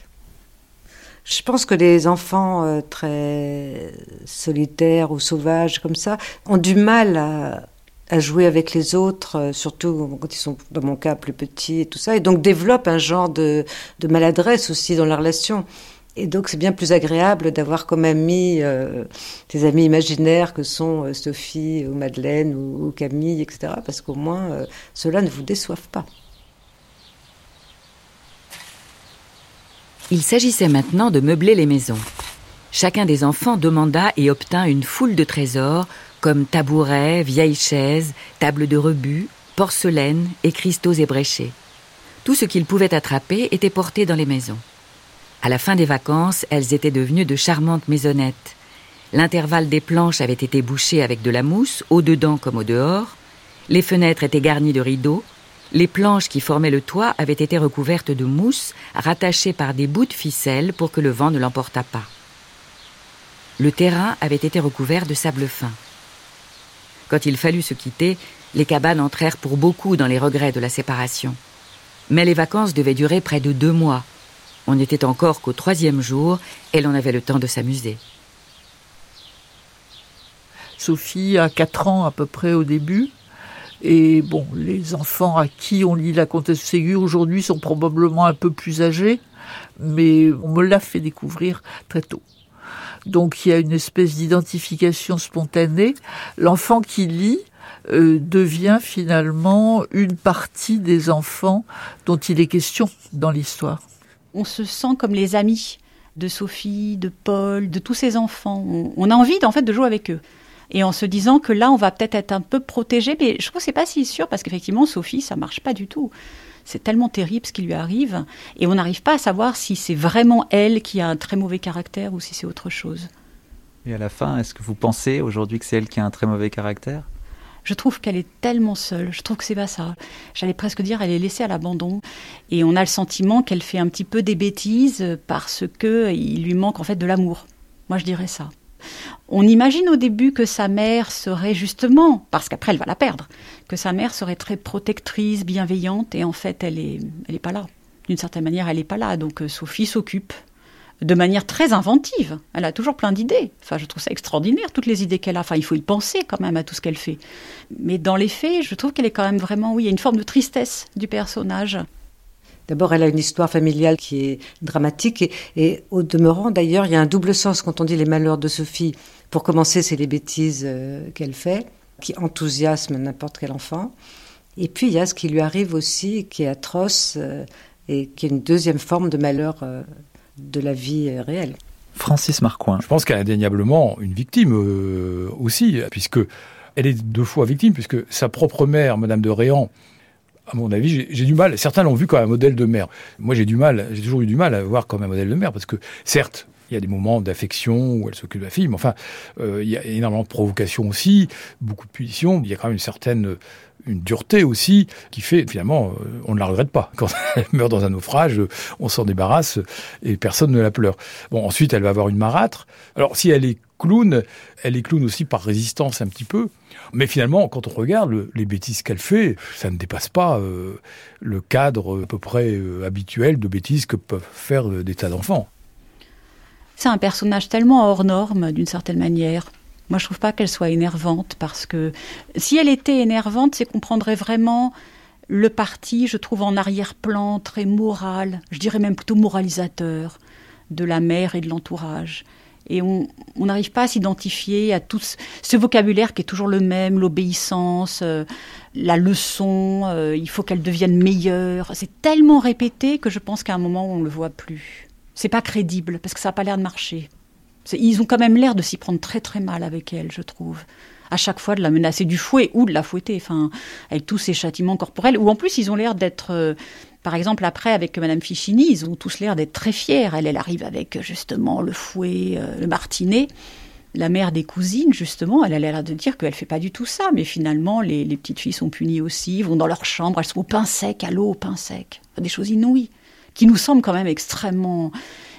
Je pense que les enfants très solitaires ou sauvages comme ça ont du mal à, à jouer avec les autres, euh, surtout quand ils sont, dans mon cas, plus petits et tout ça, et donc développent un genre de, maladresse aussi dans la relation. Et donc c'est bien plus agréable d'avoir comme amis euh, tes amis imaginaires que sont euh, Sophie ou Madeleine ou, Camille, etc. Parce qu'au moins euh, cela ne vous déçoivent pas. Il s'agissait maintenant de meubler les maisons. Chacun des enfants demanda et obtint une foule de trésors comme tabourets, vieilles chaises, tables de rebut, porcelaine et cristaux ébréchés. Tout ce qu'ils pouvaient attraper était porté dans les maisons. À la fin des vacances, elles étaient devenues de charmantes maisonnettes. L'intervalle des planches avait été bouché avec de la mousse, au dedans comme au dehors. Les fenêtres étaient garnies de rideaux. Les planches qui formaient le toit avaient été recouvertes de mousse, rattachées par des bouts de ficelle pour que le vent ne l'emportât pas. Le terrain avait été recouvert de sable fin. Quand il fallut se quitter, les cabanes entrèrent pour beaucoup dans les regrets de la séparation. Mais les vacances devaient durer près de deux mois, on n'était encore qu'au troisième jour et l'on avait le temps de s'amuser. Sophie a quatre ans à peu près au début. Et bon, les enfants à qui on lit la comtesse Ségur aujourd'hui sont probablement un peu plus âgés, mais on me l'a fait découvrir très tôt. Donc il y a une espèce d'identification spontanée. L'enfant qui lit euh, devient finalement une partie des enfants dont il est question dans l'histoire on se sent comme les amis de Sophie, de Paul, de tous ces enfants. On, a envie en fait de jouer avec eux. Et en se disant que là, on va peut-être être un peu protégé, mais je trouve que c'est pas si sûr parce qu'effectivement, Sophie, ça marche pas du tout. C'est tellement terrible ce qui lui arrive, et on n'arrive pas à savoir si c'est vraiment elle qui a un très mauvais caractère ou si c'est autre chose. Et à la fin, est-ce que vous pensez aujourd'hui que c'est elle qui a un très mauvais caractère? Je trouve qu'elle est tellement seule. Je trouve que c'est pas ça. J'allais presque dire, elle est laissée à l'abandon. Et on a le sentiment qu'elle fait un petit peu des bêtises parce que il lui manque en fait de l'amour. Moi, je dirais ça. On imagine au début que sa mère serait justement, parce qu'après elle va la perdre, que sa mère serait très protectrice, bienveillante, et en fait elle est, elle est pas là. D'une certaine manière, elle n'est pas là. Donc euh, Sophie s'occupe de manière très inventive. Elle a toujours plein d'idées. Enfin, je trouve ça extraordinaire, toutes les idées qu'elle a. Enfin, il faut y penser quand même à tout ce qu'elle fait. Mais dans les faits, je trouve qu'elle est quand même vraiment, oui, il y a une forme de tristesse du personnage. D'abord, elle a une histoire familiale qui est dramatique et, au demeurant, d'ailleurs, il y a un double sens quand on dit les malheurs de Sophie. Pour commencer, c'est les bêtises euh, qu'elle fait, qui enthousiasment n'importe quel enfant. Et puis, il y a ce qui lui arrive aussi, qui est atroce euh, et qui est une deuxième forme de malheur euh, de la vie réelle. Francis Marcoing. Je pense qu'elle est indéniablement une victime euh, aussi, puisque elle est deux fois victime, puisque sa propre mère, Madame de Réan, à mon avis, j'ai du mal. Certains l'ont vu comme un modèle de mère. Moi, j'ai du mal, j'ai toujours eu du mal à voir comme un modèle de mère, parce que certes, il y a des moments d'affection où elle s'occupe de la fille, mais enfin, euh, il y a énormément de provocation aussi, beaucoup de punitions. Il y a quand même une certaine une dureté aussi qui fait finalement euh, on ne la regrette pas. Quand elle meurt dans un naufrage, on s'en débarrasse et personne ne la pleure. Bon, ensuite elle va avoir une marâtre. Alors si elle est elle est clown aussi par résistance un petit peu. Mais finalement, quand on regarde les bêtises qu'elle fait, ça ne dépasse pas euh, le cadre à peu près euh, habituel de bêtises que peuvent faire des tas d'enfants. C'est un personnage tellement hors norme d'une certaine manière. Moi, je trouve pas qu'elle soit énervante parce que si elle était énervante, c'est qu'on prendrait vraiment le parti, je trouve, en arrière-plan, très moral, je dirais même plutôt moralisateur de la mère et de l'entourage. Et on n'arrive pas à s'identifier à tout ce vocabulaire qui est toujours le même, l'obéissance, euh, la leçon, euh, il faut qu'elle devienne meilleure. C'est tellement répété que je pense qu'à un moment, on ne le voit plus. C'est pas crédible parce que ça n'a pas l'air de marcher. Ils ont quand même l'air de s'y prendre très très mal avec elle, je trouve. À chaque fois de la menacer du fouet ou de la fouetter, enfin, avec tous ces châtiments corporels. Ou en plus, ils ont l'air d'être, euh, par exemple, après avec Madame Fichini, ils ont tous l'air d'être très fiers. Elle, elle arrive avec justement le fouet, euh, le martinet. La mère des cousines, justement, elle a l'air de dire qu'elle fait pas du tout ça, mais finalement, les, les, petites filles sont punies aussi, vont dans leur chambre, elles sont au pain sec, à l'eau au pain sec. Des choses inouïes, qui nous semblent quand même extrêmement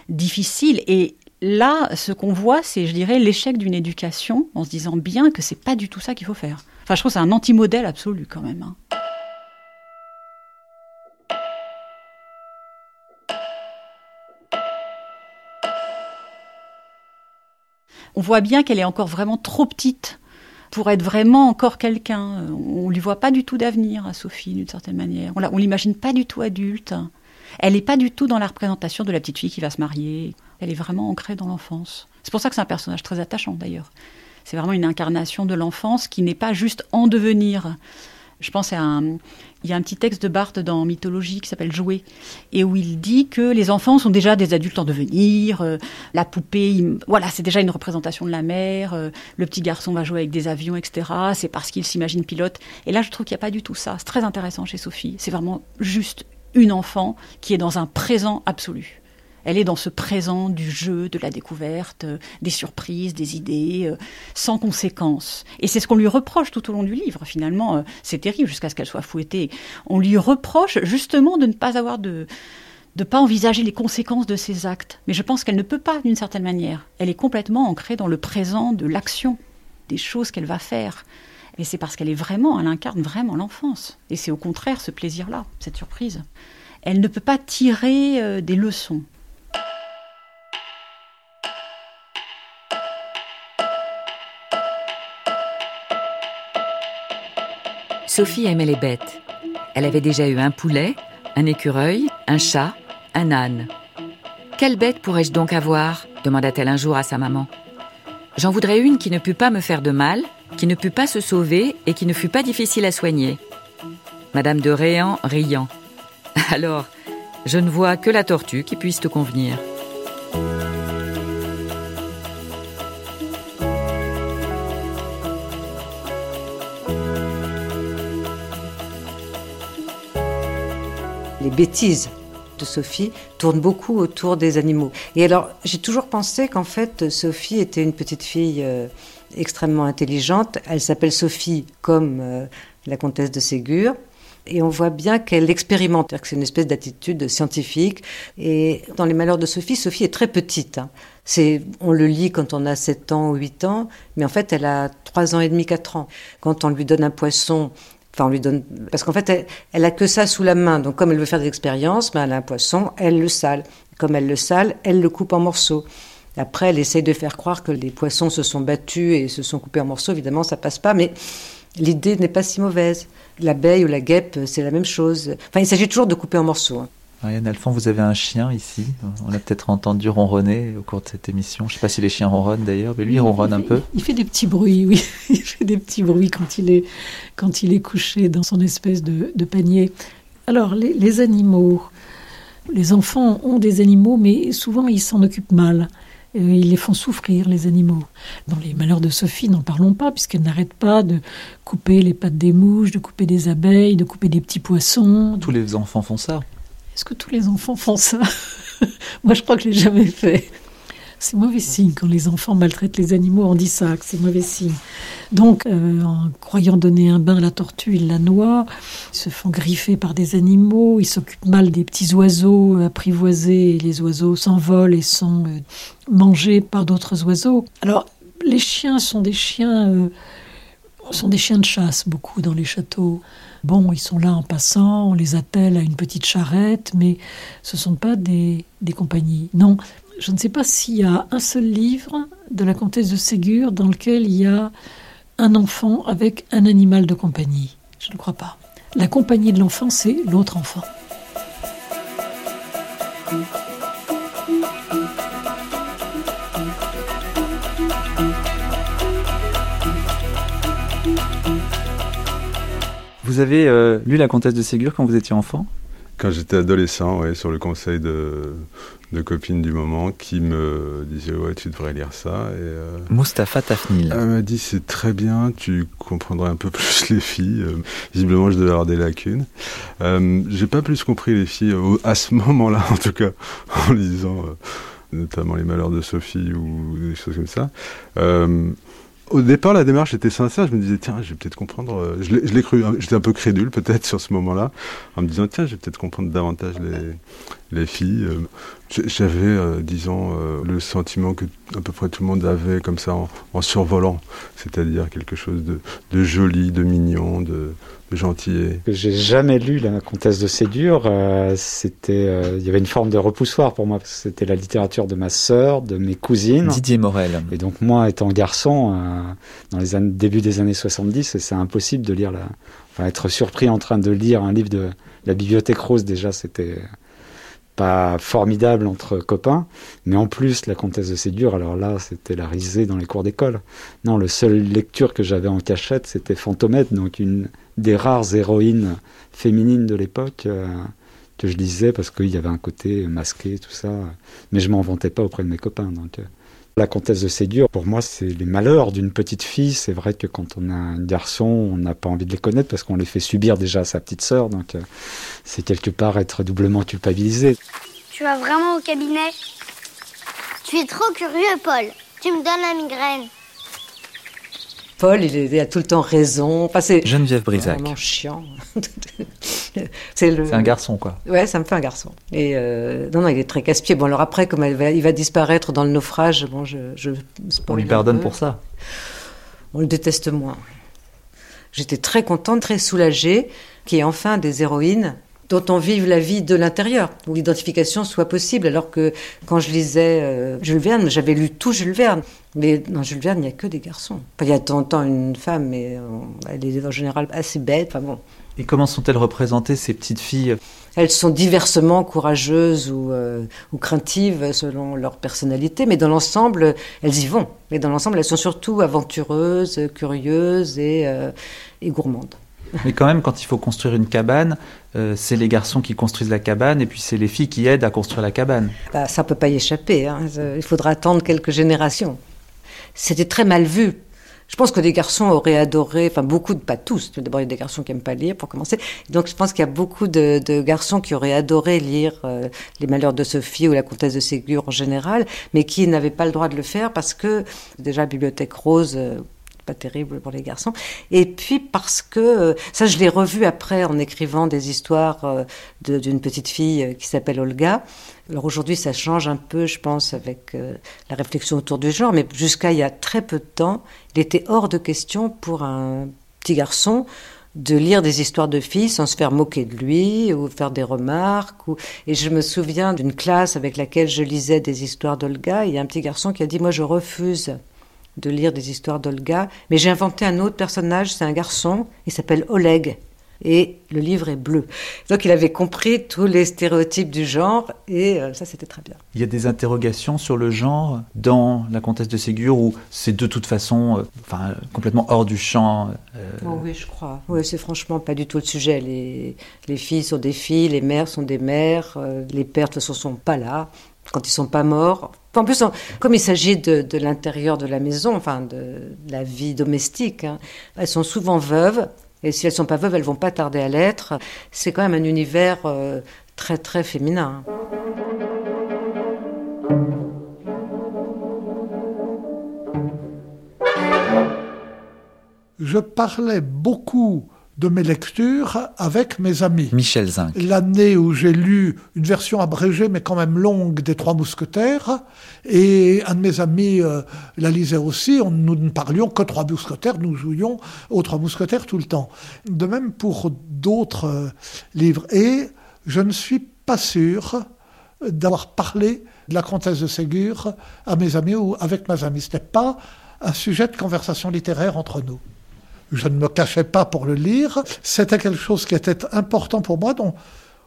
difficiles. Et là, ce qu'on voit, c'est, je dirais, l'échec d'une éducation, en se disant bien que c'est pas du tout ça qu'il faut faire. Enfin, je trouve que c'est un anti-modèle absolu quand même. Hein. On voit bien qu'elle est encore vraiment trop petite pour être vraiment encore quelqu'un. On lui voit pas du tout d'avenir à Sophie, d'une certaine manière. On, on l'imagine pas du tout adulte. Elle n'est pas du tout dans la représentation de la petite fille qui va se marier. Elle est vraiment ancrée dans l'enfance. C'est pour ça que c'est un personnage très attachant d'ailleurs. C'est vraiment une incarnation de l'enfance qui n'est pas juste en devenir. Je pense à un, il y a un petit texte de Barthes dans Mythologie qui s'appelle Jouer, et où il dit que les enfants sont déjà des adultes en devenir, euh, la poupée, voilà, c'est déjà une représentation de la mère, euh, le petit garçon va jouer avec des avions, etc. C'est parce qu'il s'imagine pilote. Et là, je trouve qu'il n'y a pas du tout ça. C'est très intéressant chez Sophie. C'est vraiment juste une enfant qui est dans un présent absolu. Elle est dans ce présent du jeu, de la découverte, euh, des surprises, des idées, euh, sans conséquence. Et c'est ce qu'on lui reproche tout au long du livre, finalement. Euh, c'est terrible jusqu'à ce qu'elle soit fouettée. On lui reproche justement de ne pas avoir de de pas envisager les conséquences de ses actes. Mais je pense qu'elle ne peut pas, d'une certaine manière. Elle est complètement ancrée dans le présent de l'action, des choses qu'elle va faire. Et c'est parce qu'elle est vraiment, elle incarne vraiment l'enfance. Et c'est au contraire ce plaisir-là, cette surprise. Elle ne peut pas tirer des leçons. Sophie aimait les bêtes. Elle avait déjà eu un poulet, un écureuil, un chat, un âne. Quelle bête pourrais-je donc avoir? demanda-t-elle un jour à sa maman. J'en voudrais une qui ne put pas me faire de mal, qui ne put pas se sauver et qui ne fut pas difficile à soigner. Madame de Réan riant. Alors, je ne vois que la tortue qui puisse te convenir. Bêtises de Sophie tournent beaucoup autour des animaux. Et alors, j'ai toujours pensé qu'en fait, Sophie était une petite fille euh, extrêmement intelligente. Elle s'appelle Sophie comme euh, la comtesse de Ségur. Et on voit bien qu'elle expérimente, que c'est une espèce d'attitude scientifique. Et dans Les Malheurs de Sophie, Sophie est très petite. Hein. On le lit quand on a 7 ans ou 8 ans, mais en fait, elle a 3 ans et demi, 4 ans. Quand on lui donne un poisson Enfin, on lui donne parce qu'en fait, elle, a que ça sous la main. Donc, comme elle veut faire des expériences, ben, elle a un poisson, elle le sale. Comme elle le sale, elle le coupe en morceaux. Après, elle essaye de faire croire que les poissons se sont battus et se sont coupés en morceaux. Évidemment, ça passe pas, mais l'idée n'est pas si mauvaise. L'abeille ou la guêpe, c'est la même chose. Enfin, il s'agit toujours de couper en morceaux. Hein. Marianne Alphand, vous avez un chien ici. On l'a peut-être entendu ronronner au cours de cette émission. Je ne sais pas si les chiens ronronnent d'ailleurs, mais lui il ronronne un peu. Il fait des petits bruits, oui. Il fait des petits bruits quand il est, quand il est couché dans son espèce de, panier. Alors, les, animaux. Les enfants ont des animaux, mais souvent ils s'en occupent mal. Ils les font souffrir, les animaux. Dans les malheurs de Sophie, n'en parlons pas, puisqu'elle n'arrête pas de couper les pattes des mouches, de couper des abeilles, de couper des petits poissons. Tous les enfants font ça. Est-ce que tous les enfants font ça Moi, je crois que je l'ai jamais fait. C'est mauvais signe quand les enfants maltraitent les animaux. On dit ça, que c'est mauvais signe. Donc, euh, en croyant donner un bain à la tortue, ils la noient. Ils se font griffer par des animaux. Ils s'occupent mal des petits oiseaux apprivoisés. les oiseaux s'envolent et sont euh, mangés par d'autres oiseaux. Alors, les chiens sont des chiens, euh, sont des chiens de chasse beaucoup dans les châteaux. Bon, ils sont là en passant, on les attelle à une petite charrette, mais ce ne sont pas des, compagnies. Non, je ne sais pas s'il y a un seul livre de la comtesse de Ségur dans lequel il y a un enfant avec un animal de compagnie. Je ne crois pas. La compagnie de l'enfant, c'est l'autre enfant. Vous avez euh, lu La Comtesse de Ségur quand vous étiez enfant? Quand j'étais adolescent, oui, sur le conseil de, de copines du moment qui me disaient Ouais, tu devrais lire ça. Et, euh, Mustapha Tafnil. Elle m'a dit C'est très bien, tu comprendrais un peu plus les filles. Euh, visiblement, je devais avoir des lacunes. J'ai pas plus compris les filles à ce moment-là, en tout cas, en lisant notamment Les Malheurs de Sophie ou des choses comme ça. Au départ, la démarche était sincère. Je me disais, tiens, je vais peut-être comprendre. Euh, je l'ai cru, hein, j'étais un peu crédule peut-être sur ce moment-là, en me disant, tiens, je vais peut-être comprendre davantage les, les filles. Euh, j'avais, euh, disons, le sentiment que à peu près tout le monde avait comme ça en, survolant, c'est-à-dire quelque chose de, de, joli, de mignon, de, gentil. J'ai jamais lu La Comtesse de Ségur. Euh, c'était, euh, il y avait une forme de repoussoir pour moi parce que c'était la littérature de ma sœur, de mes cousines. Didier Morel. Et donc moi, étant garçon, dans les années, début des années 70 et c'est impossible de lire la, enfin, être surpris en train de lire un livre de la bibliothèque rose déjà c'était pas formidable entre copains, mais en plus la comtesse de Ségur, alors là c'était la risée dans les cours d'école. Non, le seule lecture que j'avais en cachette c'était Fantomette, donc une des rares héroïnes féminines de l'époque euh, que je lisais parce qu'il y avait un côté masqué, tout ça, mais je m'en vantais pas auprès de mes copains. Donc, euh. La comtesse de Ségur, pour moi, c'est les malheurs d'une petite fille. C'est vrai que quand on a un garçon, on n'a pas envie de les connaître parce qu'on les fait subir déjà à sa petite sœur. Donc, euh, c'est quelque part être doublement culpabilisé. Tu vas vraiment au cabinet? Tu es trop curieux, Paul. Tu me donnes la migraine. Paul, il, a tout le temps raison. Enfin, c'est Geneviève Brisac. vraiment chiant. c'est le... un garçon, quoi. Ouais, ça me fait un garçon. Et euh, non, non, il est très casse-pied. Bon, alors après, comme il va disparaître dans le naufrage, bon, je. je On lui pardonne pour ça. On le déteste moins. J'étais très contente, très soulagée qu'il y ait enfin des héroïnes dont on vive la vie de l'intérieur, où l'identification soit possible. Alors que quand je lisais euh, Jules Verne, j'avais lu tout Jules Verne. Mais dans Jules Verne, il n'y a que des garçons. il y a de temps en temps une femme, mais euh, elle est en général assez bête. Enfin bon. Et comment sont-elles représentées, ces petites filles? Elles sont diversement courageuses ou, euh, ou, craintives selon leur personnalité, mais dans l'ensemble, elles y vont. Et dans l'ensemble, elles sont surtout aventureuses, curieuses et, et gourmandes. Mais quand même, quand il faut construire une cabane, euh, c'est les garçons qui construisent la cabane et puis c'est les filles qui aident à construire la cabane. Bah, ça peut pas y échapper. Hein. Il faudra attendre quelques générations. C'était très mal vu. Je pense que des garçons auraient adoré, enfin beaucoup, pas tous, d'abord il y a des garçons qui n'aiment pas lire pour commencer, donc je pense qu'il y a beaucoup de, garçons qui auraient adoré lire euh, Les Malheurs de Sophie ou La Comtesse de Ségur en général, mais qui n'avaient pas le droit de le faire parce que déjà Bibliothèque Rose, euh, pas terrible pour les garçons. Et puis parce que, euh, ça je l'ai revu après en écrivant des histoires euh, d'une petite fille qui s'appelle Olga. Alors aujourd'hui ça change un peu, je pense, avec la réflexion autour du genre, mais jusqu'à il y a très peu de temps, il était hors de question pour un petit garçon de lire des histoires de filles sans se faire moquer de lui ou faire des remarques. Et je me souviens d'une classe avec laquelle je lisais des histoires d'Olga. Il y a un petit garçon qui a dit Moi, je refuse de lire des histoires d'Olga, mais j'ai inventé un autre personnage, c'est un garçon, il s'appelle Oleg, et le livre est bleu. Donc il avait compris tous les stéréotypes du genre, et euh, ça c'était très bien. Il y a des interrogations sur le genre dans La Comtesse de Ségur, ou c'est de toute façon euh, enfin, complètement hors du champ euh, oh Oui, je crois. Oui, c'est franchement pas du tout le sujet. Les, les filles sont des filles, les mères sont des mères, les pères de toute façon sont pas là quand ils sont pas morts. En plus, comme il s'agit de, l'intérieur de la maison, enfin de, la vie domestique, hein, elles sont souvent veuves. Et si elles sont pas veuves, elles vont pas tarder à l'être. C'est quand même un univers euh, très très féminin. Je parlais beaucoup de mes lectures avec mes amis. Michel Zinc. L'année où j'ai lu une version abrégée mais quand même longue des Trois Mousquetaires, et un de mes amis euh, la lisait aussi, on, nous ne parlions que Trois Mousquetaires, nous jouions aux Trois Mousquetaires tout le temps. De même pour d'autres euh, livres. Et je ne suis pas sûr d'avoir parlé de la comtesse de Ségur à mes amis ou avec mes amis. Ce n'était pas un sujet de conversation littéraire entre nous je ne me cachais pas pour le lire. C'était quelque chose qui était important pour moi, donc,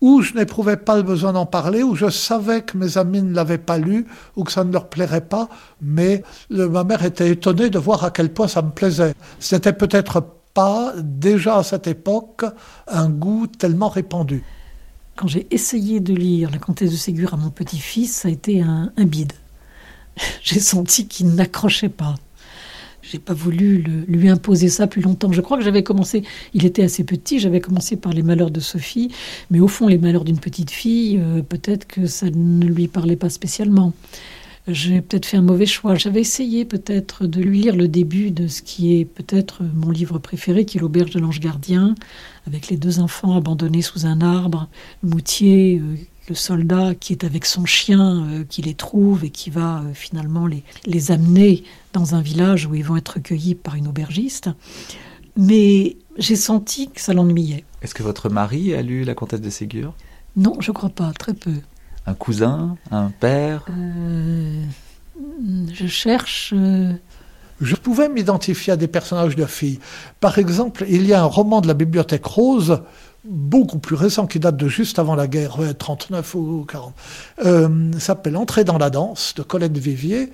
où je n'éprouvais pas le besoin d'en parler, où je savais que mes amis ne l'avaient pas lu, ou que ça ne leur plairait pas, mais ma mère était étonnée de voir à quel point ça me plaisait. C'était peut-être pas, déjà à cette époque, un goût tellement répandu. Quand j'ai essayé de lire La Comtesse de Ségur à mon petit-fils, ça a été un, un bide. J'ai senti qu'il n'accrochait pas j'ai pas voulu lui imposer ça plus longtemps. Je crois que j'avais commencé, il était assez petit, j'avais commencé par les malheurs de Sophie, mais au fond, les malheurs d'une petite fille, euh, peut-être que ça ne lui parlait pas spécialement. J'ai peut-être fait un mauvais choix. J'avais essayé peut-être de lui lire le début de ce qui est peut-être mon livre préféré, qui est L'Auberge de l'Ange Gardien, avec les deux enfants abandonnés sous un arbre, Moutier, euh, le soldat qui est avec son chien, euh, qui les trouve et qui va euh, finalement les, les amener dans un village où ils vont être recueillis par une aubergiste. Mais j'ai senti que ça l'ennuyait. Est-ce que votre mari a lu La Comtesse de Ségur? Non, je crois pas, très peu. Un cousin Un père? Euh, Je cherche. je pouvais m'identifier à des personnages de filles. Par exemple, il y a un roman de la Bibliothèque Rose, beaucoup plus récent, qui date de juste avant la guerre, 39 ou 40, euh, s'appelle Entrer dans la danse, de Colette Vivier,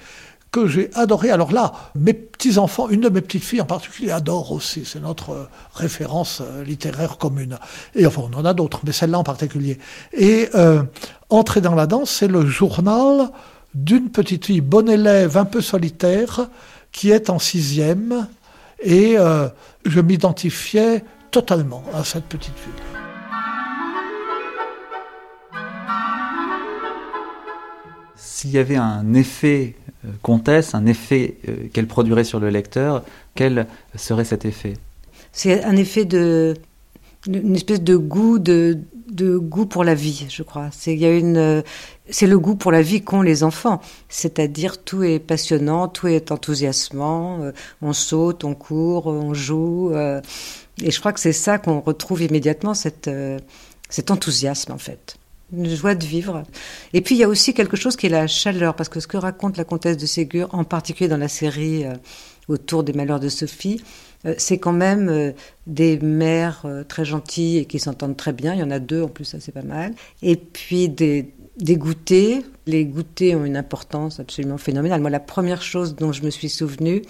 que j'ai adoré. Alors là, mes petits-enfants, une de mes petites filles en particulier, adore aussi. C'est notre euh, référence euh, littéraire commune. Et enfin, on en a d'autres, mais celle-là en particulier. Et Entrer dans la danse, c'est le journal d'une petite fille, bonne élève, un peu solitaire, qui est en sixième. Et je m'identifiais totalement à cette petite fille. S'il y avait un effet euh, comtesse, un effet euh, qu'elle produirait sur le lecteur, quel serait cet effet? C'est un effet de une espèce de goût de, de goût pour la vie, je crois. C'est il y a une c'est le goût pour la vie qu'ont les enfants, c'est-à-dire tout est passionnant, tout est enthousiasmant, euh, on saute, on court, on joue et je crois que c'est ça qu'on retrouve immédiatement cette cet enthousiasme en fait une joie de vivre. Et puis il y a aussi quelque chose qui est la chaleur, parce que ce que raconte la comtesse de Ségur, en particulier dans la série euh, autour des malheurs de Sophie, euh, c'est quand même euh, des mères très gentilles et qui s'entendent très bien. Il y en a deux en plus, ça c'est pas mal. Et puis des, des goûters. Les goûters ont une importance absolument phénoménale. Moi, la première chose dont je me suis souvenue,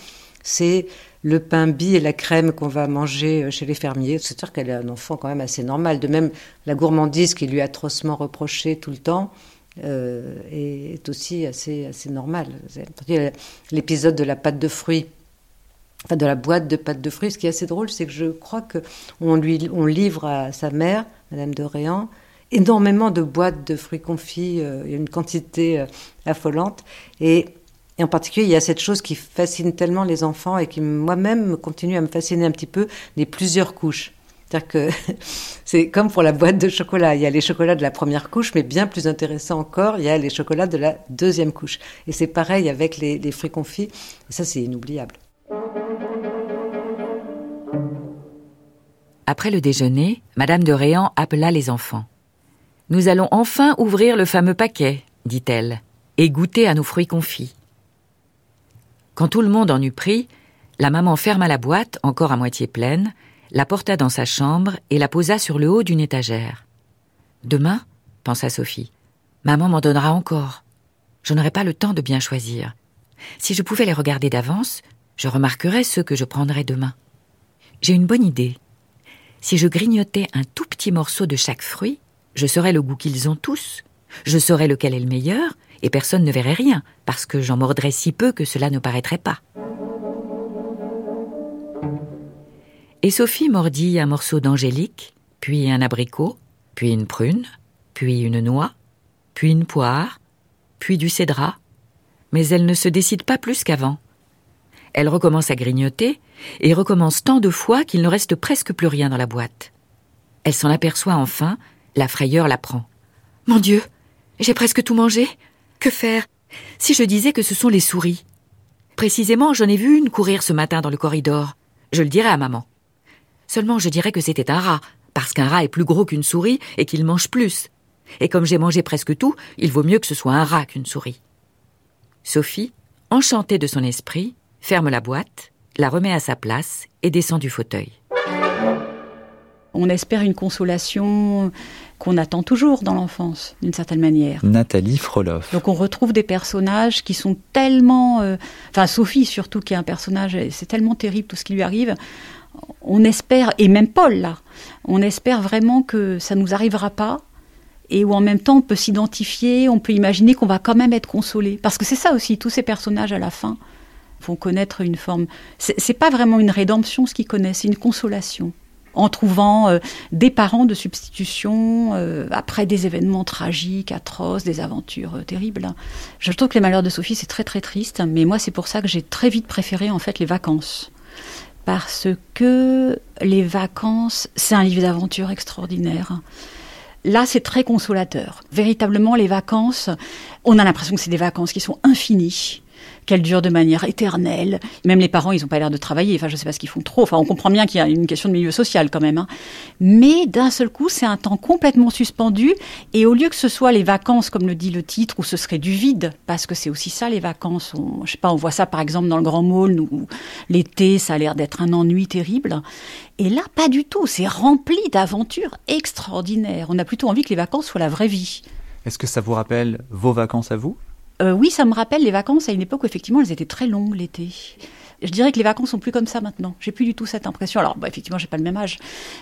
c'est le pain bi et la crème qu'on va manger euh, chez les fermiers. C'est sûr qu'elle est un enfant quand même assez normal. De même, la gourmandise qui lui est atrocement reprochée tout le temps euh, est aussi assez, assez normale. L'épisode de la pâte de fruits, enfin de la boîte de pâte de fruits, ce qui est assez drôle, c'est que je crois qu'on lui on livre à sa mère, Madame de Réan, énormément de boîtes de fruits confits, euh, une quantité affolante. Et et en particulier, il y a cette chose qui fascine tellement les enfants et qui moi-même continue à me fasciner un petit peu, les plusieurs couches. C'est comme pour la boîte de chocolat. Il y a les chocolats de la première couche, mais bien plus intéressant encore, il y a les chocolats de la deuxième couche. Et c'est pareil avec les, les fruits confits. Et ça, c'est inoubliable. Après le déjeuner, Madame de Réan appela les enfants. Nous allons enfin ouvrir le fameux paquet, dit-elle, et goûter à nos fruits confits. Quand tout le monde en eut pris, la maman ferma la boîte, encore à moitié pleine, la porta dans sa chambre et la posa sur le haut d'une étagère. Demain, pensa Sophie, maman m'en donnera encore. Je n'aurai pas le temps de bien choisir. Si je pouvais les regarder d'avance, je remarquerais ceux que je prendrais demain. J'ai une bonne idée. Si je grignotais un tout petit morceau de chaque fruit, je saurais le goût qu'ils ont tous. Je saurais lequel est le meilleur, et personne ne verrait rien, parce que j'en mordrais si peu que cela ne paraîtrait pas. Et Sophie mordit un morceau d'angélique, puis un abricot, puis une prune, puis une noix, puis une poire, puis du cédrat, mais elle ne se décide pas plus qu'avant. Elle recommence à grignoter, et recommence tant de fois qu'il ne reste presque plus rien dans la boîte. Elle s'en aperçoit enfin, la frayeur la prend. Mon Dieu, j'ai presque tout mangé. Que faire Si je disais que ce sont les souris? Précisément, j'en ai vu une courir ce matin dans le corridor. Je le dirais à maman. Seulement, je dirais que c'était un rat, parce qu'un rat est plus gros qu'une souris et qu'il mange plus. Et comme j'ai mangé presque tout, il vaut mieux que ce soit un rat qu'une souris. Sophie, enchantée de son esprit, ferme la boîte, la remet à sa place et descend du fauteuil. On espère une consolation qu'on attend toujours dans l'enfance, d'une certaine manière. Nathalie Froloff. Donc on retrouve des personnages qui sont tellement... Euh, enfin Sophie surtout, qui est un personnage, c'est tellement terrible tout ce qui lui arrive. On espère, et même Paul là, on espère vraiment que ça ne nous arrivera pas, et où en même temps on peut s'identifier, on peut imaginer qu'on va quand même être consolé. Parce que c'est ça aussi, tous ces personnages à la fin vont connaître une forme... C'est pas vraiment une rédemption ce qu'ils connaissent, c'est une consolation en trouvant euh, des parents de substitution euh, après des événements tragiques, atroces, des aventures euh, terribles. Je trouve que les malheurs de Sophie c'est très très triste, mais moi c'est pour ça que j'ai très vite préféré en fait les vacances. Parce que les vacances, c'est un livre d'aventure extraordinaire. Là, c'est très consolateur. Véritablement, les vacances, on a l'impression que c'est des vacances qui sont infinies qu'elle dure de manière éternelle. Même les parents, ils n'ont pas l'air de travailler. Enfin, je sais pas ce qu'ils font trop. Enfin, on comprend bien qu'il y a une question de milieu social quand même. Hein. Mais d'un seul coup, c'est un temps complètement suspendu. Et au lieu que ce soit les vacances, comme le dit le titre, où ce serait du vide, parce que c'est aussi ça les vacances. On, je sais pas, on voit ça par exemple dans le Grand Mall, où l'été, ça a l'air d'être un ennui terrible. Et là, pas du tout. C'est rempli d'aventures extraordinaires. On a plutôt envie que les vacances soient la vraie vie. Est-ce que ça vous rappelle vos vacances à vous? Euh, Oui, ça me rappelle les vacances à une époque où effectivement elles étaient très longues l'été. Je dirais que les vacances sont plus comme ça maintenant. J'ai plus du tout cette impression. Alors, bah, effectivement, j'ai pas le même âge,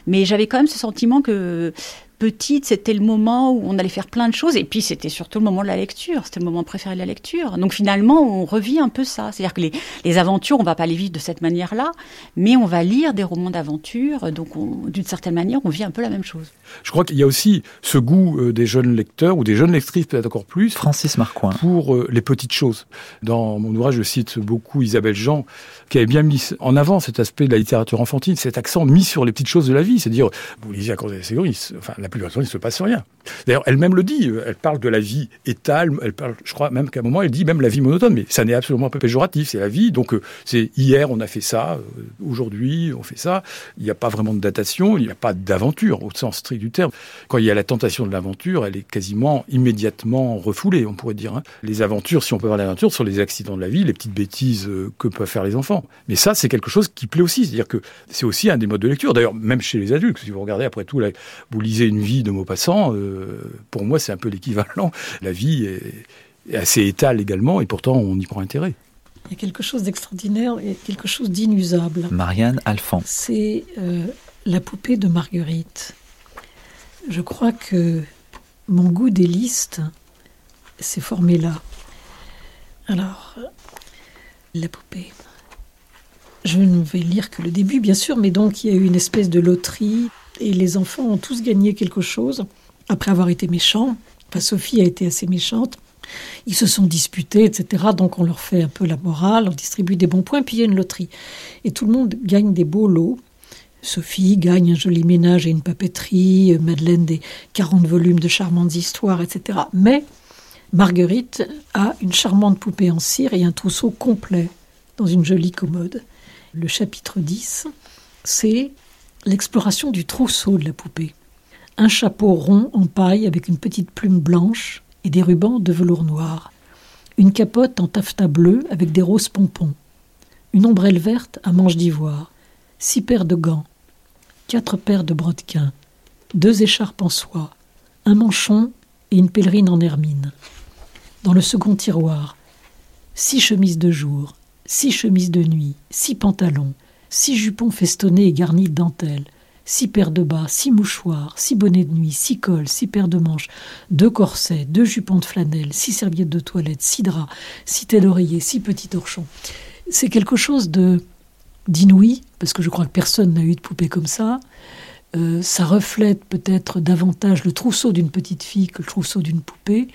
mais j'avais quand même ce sentiment que petite, c'était le moment où on allait faire plein de choses. Et puis, c'était surtout le moment de la lecture. C'était le moment préféré de la lecture. Donc, finalement, on revit un peu ça. C'est-à-dire que les, aventures, on va pas les vivre de cette manière-là, mais on va lire des romans d'aventure. Donc, d'une certaine manière, on vit un peu la même chose. Je crois qu'il y a aussi ce goût euh, des jeunes lecteurs, ou des jeunes lectrices peut-être encore plus. Francis Marcoing. Pour euh, les petites choses. Dans mon ouvrage, je cite beaucoup Isabelle Jean, qui avait bien mis en avant cet aspect de la littérature enfantine, cet accent mis sur les petites choses de la vie. C'est-à-dire, vous lisez à cause des enfin, la du temps, il ne se passe rien. D'ailleurs, elle-même le dit, elle parle de la vie étale, elle parle, je crois même qu'à un moment, elle dit même la vie monotone, mais ça n'est absolument pas péjoratif, c'est la vie, donc euh, c'est hier on a fait ça, euh, aujourd'hui on fait ça, il n'y a pas vraiment de datation, il n'y a pas d'aventure au sens strict du terme. Quand il y a la tentation de l'aventure, elle est quasiment immédiatement refoulée, on pourrait dire. Hein. Les aventures, si on peut avoir l'aventure, sont les accidents de la vie, les petites bêtises euh, que peuvent faire les enfants. Mais ça, c'est quelque chose qui plaît aussi, c'est-à-dire que c'est aussi un des modes de lecture, d'ailleurs même chez les adultes, si vous regardez après tout, vous lisez une vie de Maupassant, euh, pour moi, c'est un peu l'équivalent. La vie est, assez étale également, et pourtant, on y prend intérêt. Il y a quelque chose d'extraordinaire et quelque chose d'inusable. Marianne Alphand. C'est euh, la poupée de Marguerite. Je crois que mon goût des listes s'est formé là. Alors, la poupée. Je ne vais lire que le début, bien sûr, mais donc il y a eu une espèce de loterie et les enfants ont tous gagné quelque chose après avoir été méchants. Enfin, Sophie a été assez méchante. Ils se sont disputés, etc. Donc on leur fait un peu la morale, on distribue des bons points, puis il y a une loterie. Et tout le monde gagne des beaux lots. Sophie gagne un joli ménage et une papeterie, Madeleine des 40 volumes de charmantes histoires, etc. Mais Marguerite a une charmante poupée en cire et un trousseau complet dans une jolie commode. Le chapitre 10, c'est l'exploration du trousseau de la poupée. Un chapeau rond en paille avec une petite plume blanche et des rubans de velours noir. Une capote en taffetas bleu avec des roses pompons. Une ombrelle verte à manches d'ivoire. Six paires de gants. Quatre paires de brodequins. Deux écharpes en soie. Un manchon et une pèlerine en hermine. Dans le second tiroir, six chemises de jour, six chemises de nuit, six pantalons, six jupons festonnés et garnis de dentelle, six paires de bas, six mouchoirs, six bonnets de nuit, six cols, six paires de manches, deux corsets, deux jupons de flanelle, six serviettes de toilette, six draps, six têtes d'oreiller, six petits torchons. C'est quelque chose de d'inouï, parce que je crois que personne n'a eu de poupée comme ça. Euh, ça reflète peut-être davantage le trousseau d'une petite fille que le trousseau d'une poupée,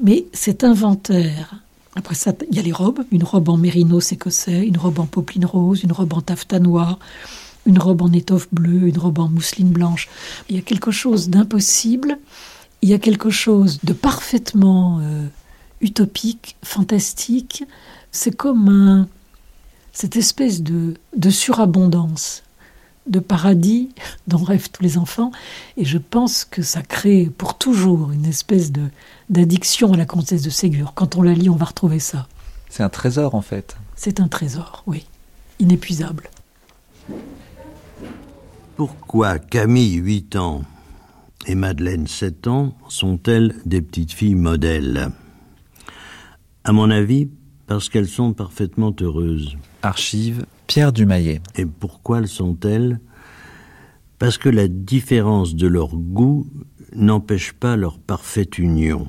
mais cet inventaire après ça, il y a les robes, une robe en mérinos écossais, une robe en popeline rose, une robe en taffetas noir, une robe en étoffe bleue, une robe en mousseline blanche. Il y a quelque chose d'impossible, il y a quelque chose de parfaitement euh, utopique, fantastique. C'est comme cette espèce de, de surabondance de paradis dont rêvent tous les enfants. Et je pense que ça crée pour toujours une espèce de d'addiction à la comtesse de Ségur. Quand on la lit, on va retrouver ça. C'est un trésor en fait. C'est un trésor, oui. Inépuisable. Pourquoi Camille, 8 ans, et Madeleine, 7 ans, sont-elles des petites filles modèles? À mon avis, parce qu'elles sont parfaitement heureuses. Archive Pierre. Et pourquoi le sont-elles? Parce que la différence de leur goût n'empêche pas leur parfaite union.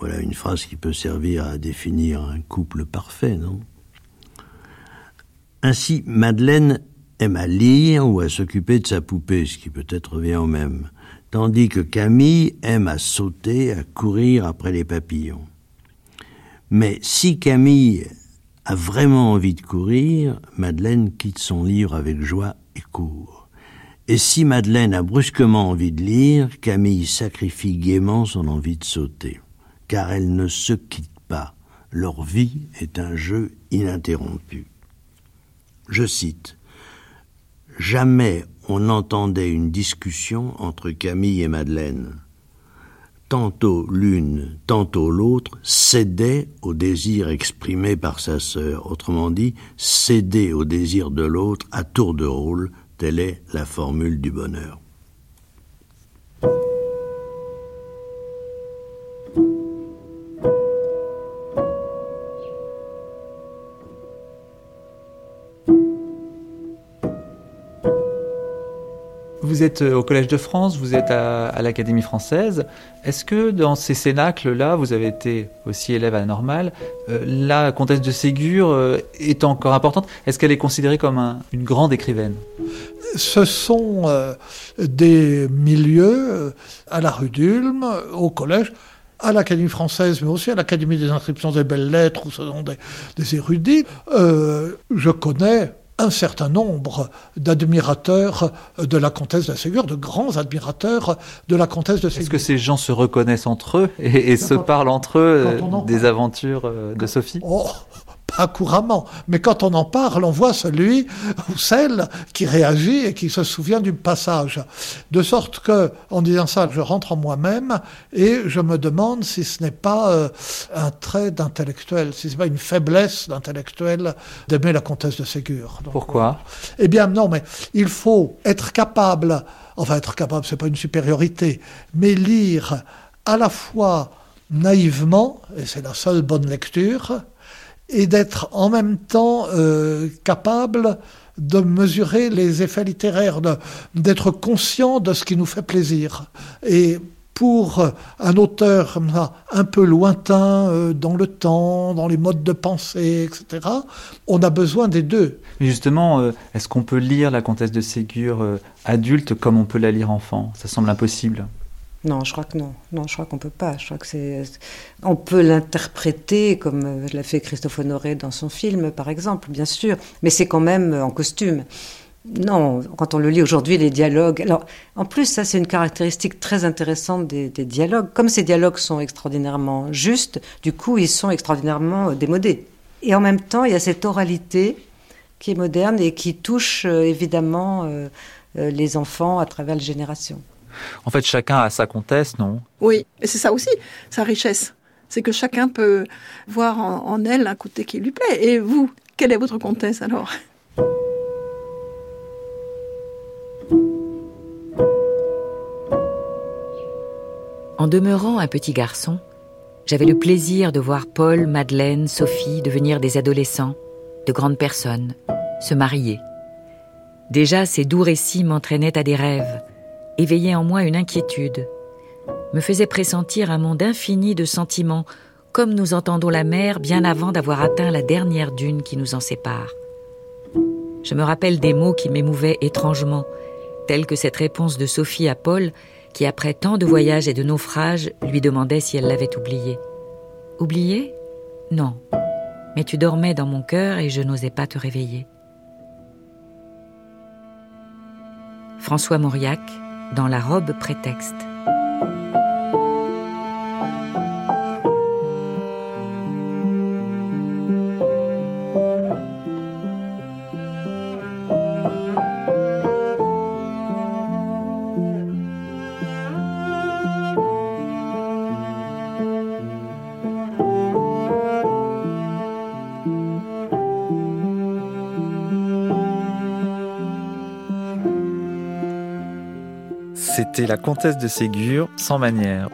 Voilà une phrase qui peut servir à définir un couple parfait, non? Ainsi, Madeleine aime à lire ou à s'occuper de sa poupée, ce qui peut-être revient au même, tandis que Camille aime à sauter, à courir après les papillons. Mais si Camille a vraiment envie de courir, Madeleine quitte son livre avec joie et court. Et si Madeleine a brusquement envie de lire, Camille sacrifie gaiement son envie de sauter, car elle ne se quitte pas, leur vie est un jeu ininterrompu. Je cite Jamais on n'entendait une discussion entre Camille et Madeleine. Tantôt l'une, tantôt l'autre cédait au désir exprimé par sa sœur, autrement dit, cédait au désir de l'autre à tour de rôle, telle est la formule du bonheur. Vous êtes euh, au Collège de France, vous êtes à, l'Académie française. Est-ce que dans ces cénacles-là, vous avez été aussi élève à la normale, euh, la comtesse de Ségur euh, est encore importante? Est-ce qu'elle est considérée comme une grande écrivaine? Ce sont des milieux à la rue d'Ulm, au collège, à l'Académie française, mais aussi à l'Académie des inscriptions des belles lettres, où ce sont des érudits. je connais un certain nombre d'admirateurs de la comtesse de Ségur, de grands admirateurs de la comtesse de Ségur. Est-ce que ces gens se reconnaissent entre eux et, se parlent entre eux des aventures euh, de Sophie? Oh, pas couramment, mais quand on en parle, on voit celui ou celle qui réagit et qui se souvient du passage. De sorte que, en disant ça, je rentre en moi-même et je me demande si ce n'est pas euh, un trait d'intellectuel, si ce n'est pas une faiblesse d'intellectuel d'aimer la comtesse de Ségur. Pourquoi? Eh bien, non, mais il faut être capable, enfin être capable, c'est pas une supériorité, mais lire à la fois naïvement, et c'est la seule bonne lecture, et d'être en même temps euh, capable de mesurer les effets littéraires, d'être conscient de ce qui nous fait plaisir. Et pour un auteur un peu lointain euh, dans le temps, dans les modes de pensée, etc., on a besoin des deux. Mais justement, euh, est-ce qu'on peut lire la comtesse de Ségur adulte comme on peut la lire enfant? Ça semble impossible. Non, je crois que non. Non, je crois qu'on peut pas. Je crois que c'est. On peut l'interpréter comme euh, l'a fait Christophe Honoré dans son film, par exemple, bien sûr, mais c'est quand même euh, en costume. Non, quand on le lit aujourd'hui, les dialogues. Alors, en plus, ça, c'est une caractéristique très intéressante des, dialogues. Comme ces dialogues sont extraordinairement justes, du coup, ils sont extraordinairement euh, démodés. Et en même temps, il y a cette oralité qui est moderne et qui touche évidemment les enfants à travers les générations. En fait, chacun a sa comtesse, non? Oui, et c'est ça aussi, sa richesse. C'est que chacun peut voir en, elle un côté qui lui plaît. Et vous, quelle est votre comtesse alors? En demeurant un petit garçon, j'avais le plaisir de voir Paul, Madeleine, Sophie devenir des adolescents, de grandes personnes, se marier. Déjà, ces doux récits m'entraînaient à des rêves, éveillait en moi une inquiétude, me faisait pressentir un monde infini de sentiments, comme nous entendons la mer bien avant d'avoir atteint la dernière dune qui nous en sépare. Je me rappelle des mots qui m'émouvaient étrangement, tels que cette réponse de Sophie à Paul, qui après tant de voyages et de naufrages lui demandait si elle l'avait oublié. Oublié? Non. Mais tu dormais dans mon cœur et je n'osais pas te réveiller. François Mauriac, dans la robe prétexte. C'était La Comtesse de Ségur, sans manière.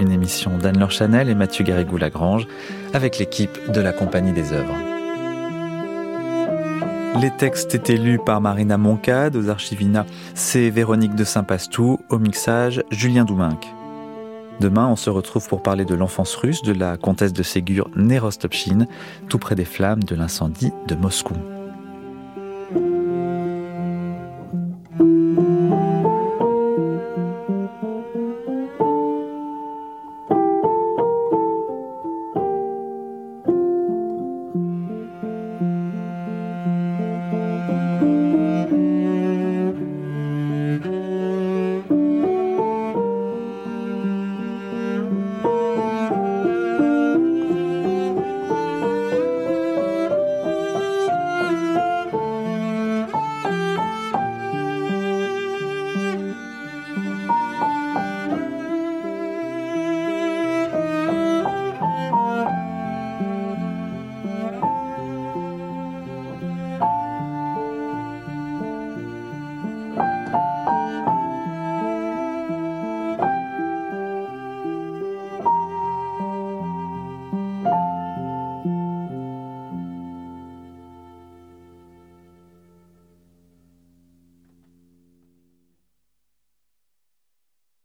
Une émission d'Anne-Laure Chanel et Mathieu Garrigou-Lagrange avec l'équipe de la Compagnie des œuvres. Les textes étaient lus par Marina Moncade aux Archivina, c'est Véronique de Saint-Pastou au mixage Julien Douminc. Demain, on se retrouve pour parler de l'enfance russe de la comtesse de Ségur Nerostopchine, tout près des flammes de l'incendie de Moscou.